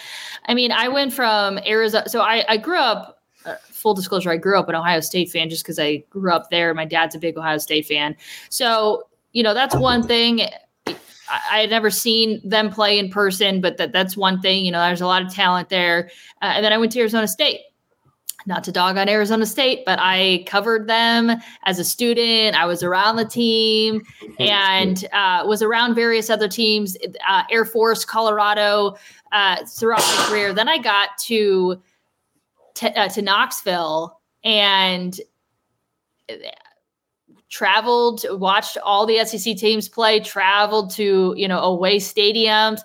[SPEAKER 1] I mean, I went from Arizona. So I, I grew up, uh, full disclosure, I grew up an Ohio State fan just because I grew up there. My dad's a big Ohio State fan. So, you know, that's one thing. I, I had never seen them play in person, but that, that's one thing. You know, there's a lot of talent there. Uh, and then I went to Arizona State not to dog on Arizona State, but I covered them as a student. I was around the team and uh, was around various other teams, uh, Air Force, Colorado, uh, throughout my career. Then I got to t- uh, to Knoxville and traveled, watched all the SEC teams play, traveled to you know away stadiums.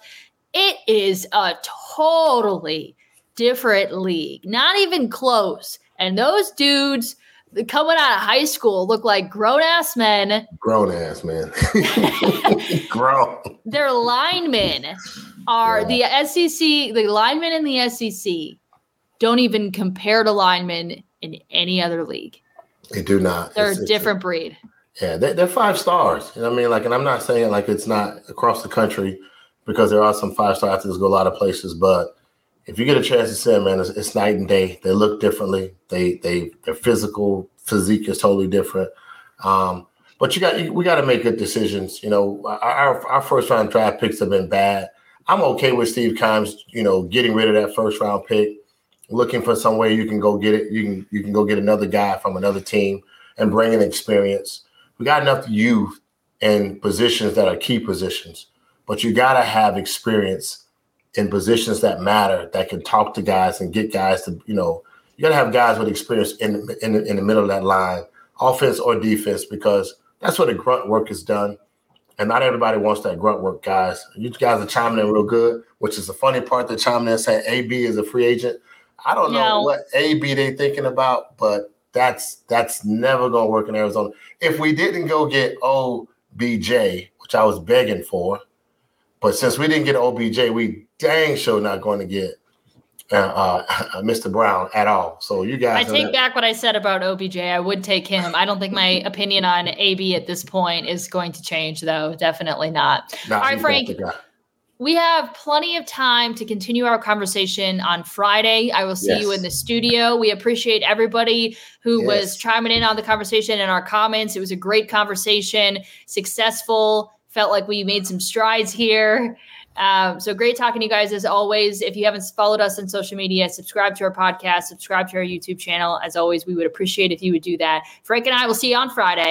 [SPEAKER 1] It is a totally different league, not even close. And those dudes coming out of high school look like grown ass men.
[SPEAKER 2] Grown ass men. grown.
[SPEAKER 1] Their linemen are yeah. the SEC, the linemen in the SEC don't even compare to linemen in any other league.
[SPEAKER 2] They do not.
[SPEAKER 1] They're it's, a different it's, breed.
[SPEAKER 2] Yeah, they're, they're five stars. You know what I mean? Like, and I'm not saying like it's not across the country because there are some five star athletes go a lot of places, but if you get a chance to see them, man, it's, it's, night and day. They look differently. They they their physical physique is totally different. Um, but you got we got to make good decisions. You know, our our first round draft picks have been bad. I'm okay with Steve Keim's, you know, getting rid of that first round pick, looking for some way you can go get it. You can you can go get another guy from another team and bring in experience. We got enough youth in positions that are key positions, but you got to have experience in positions that matter that can talk to guys and get guys to you know you got to have guys with experience in in, in the middle of that line, offense or defense, because that's where the grunt work is done. And not everybody wants that grunt work, guys. You guys are chiming in real good, which is the funny part that chiming in saying AB is a free agent. I don't know what AB they thinking about, but that's that's never gonna work in Arizona. If we didn't go get OBJ, which I was begging for, but since we didn't get OBJ, we dang sure not going to get uh, uh, Mr. Brown at all. So you guys,
[SPEAKER 1] I take back what I said about OBJ. I would take him. I don't think my opinion on AB at this point is going to change, though. Definitely not. Nah, all right, Frank. We have plenty of time to continue our conversation on Friday. I will see yes. you in the studio. We appreciate everybody who yes. was chiming in on the conversation and our comments. It was a great conversation, successful. Felt like we made some strides here. Um, so great talking to you guys as always. If you haven't followed us on social media, subscribe to our podcast, subscribe to our YouTube channel. As always, we would appreciate if you would do that. Frank and I will see you on Friday.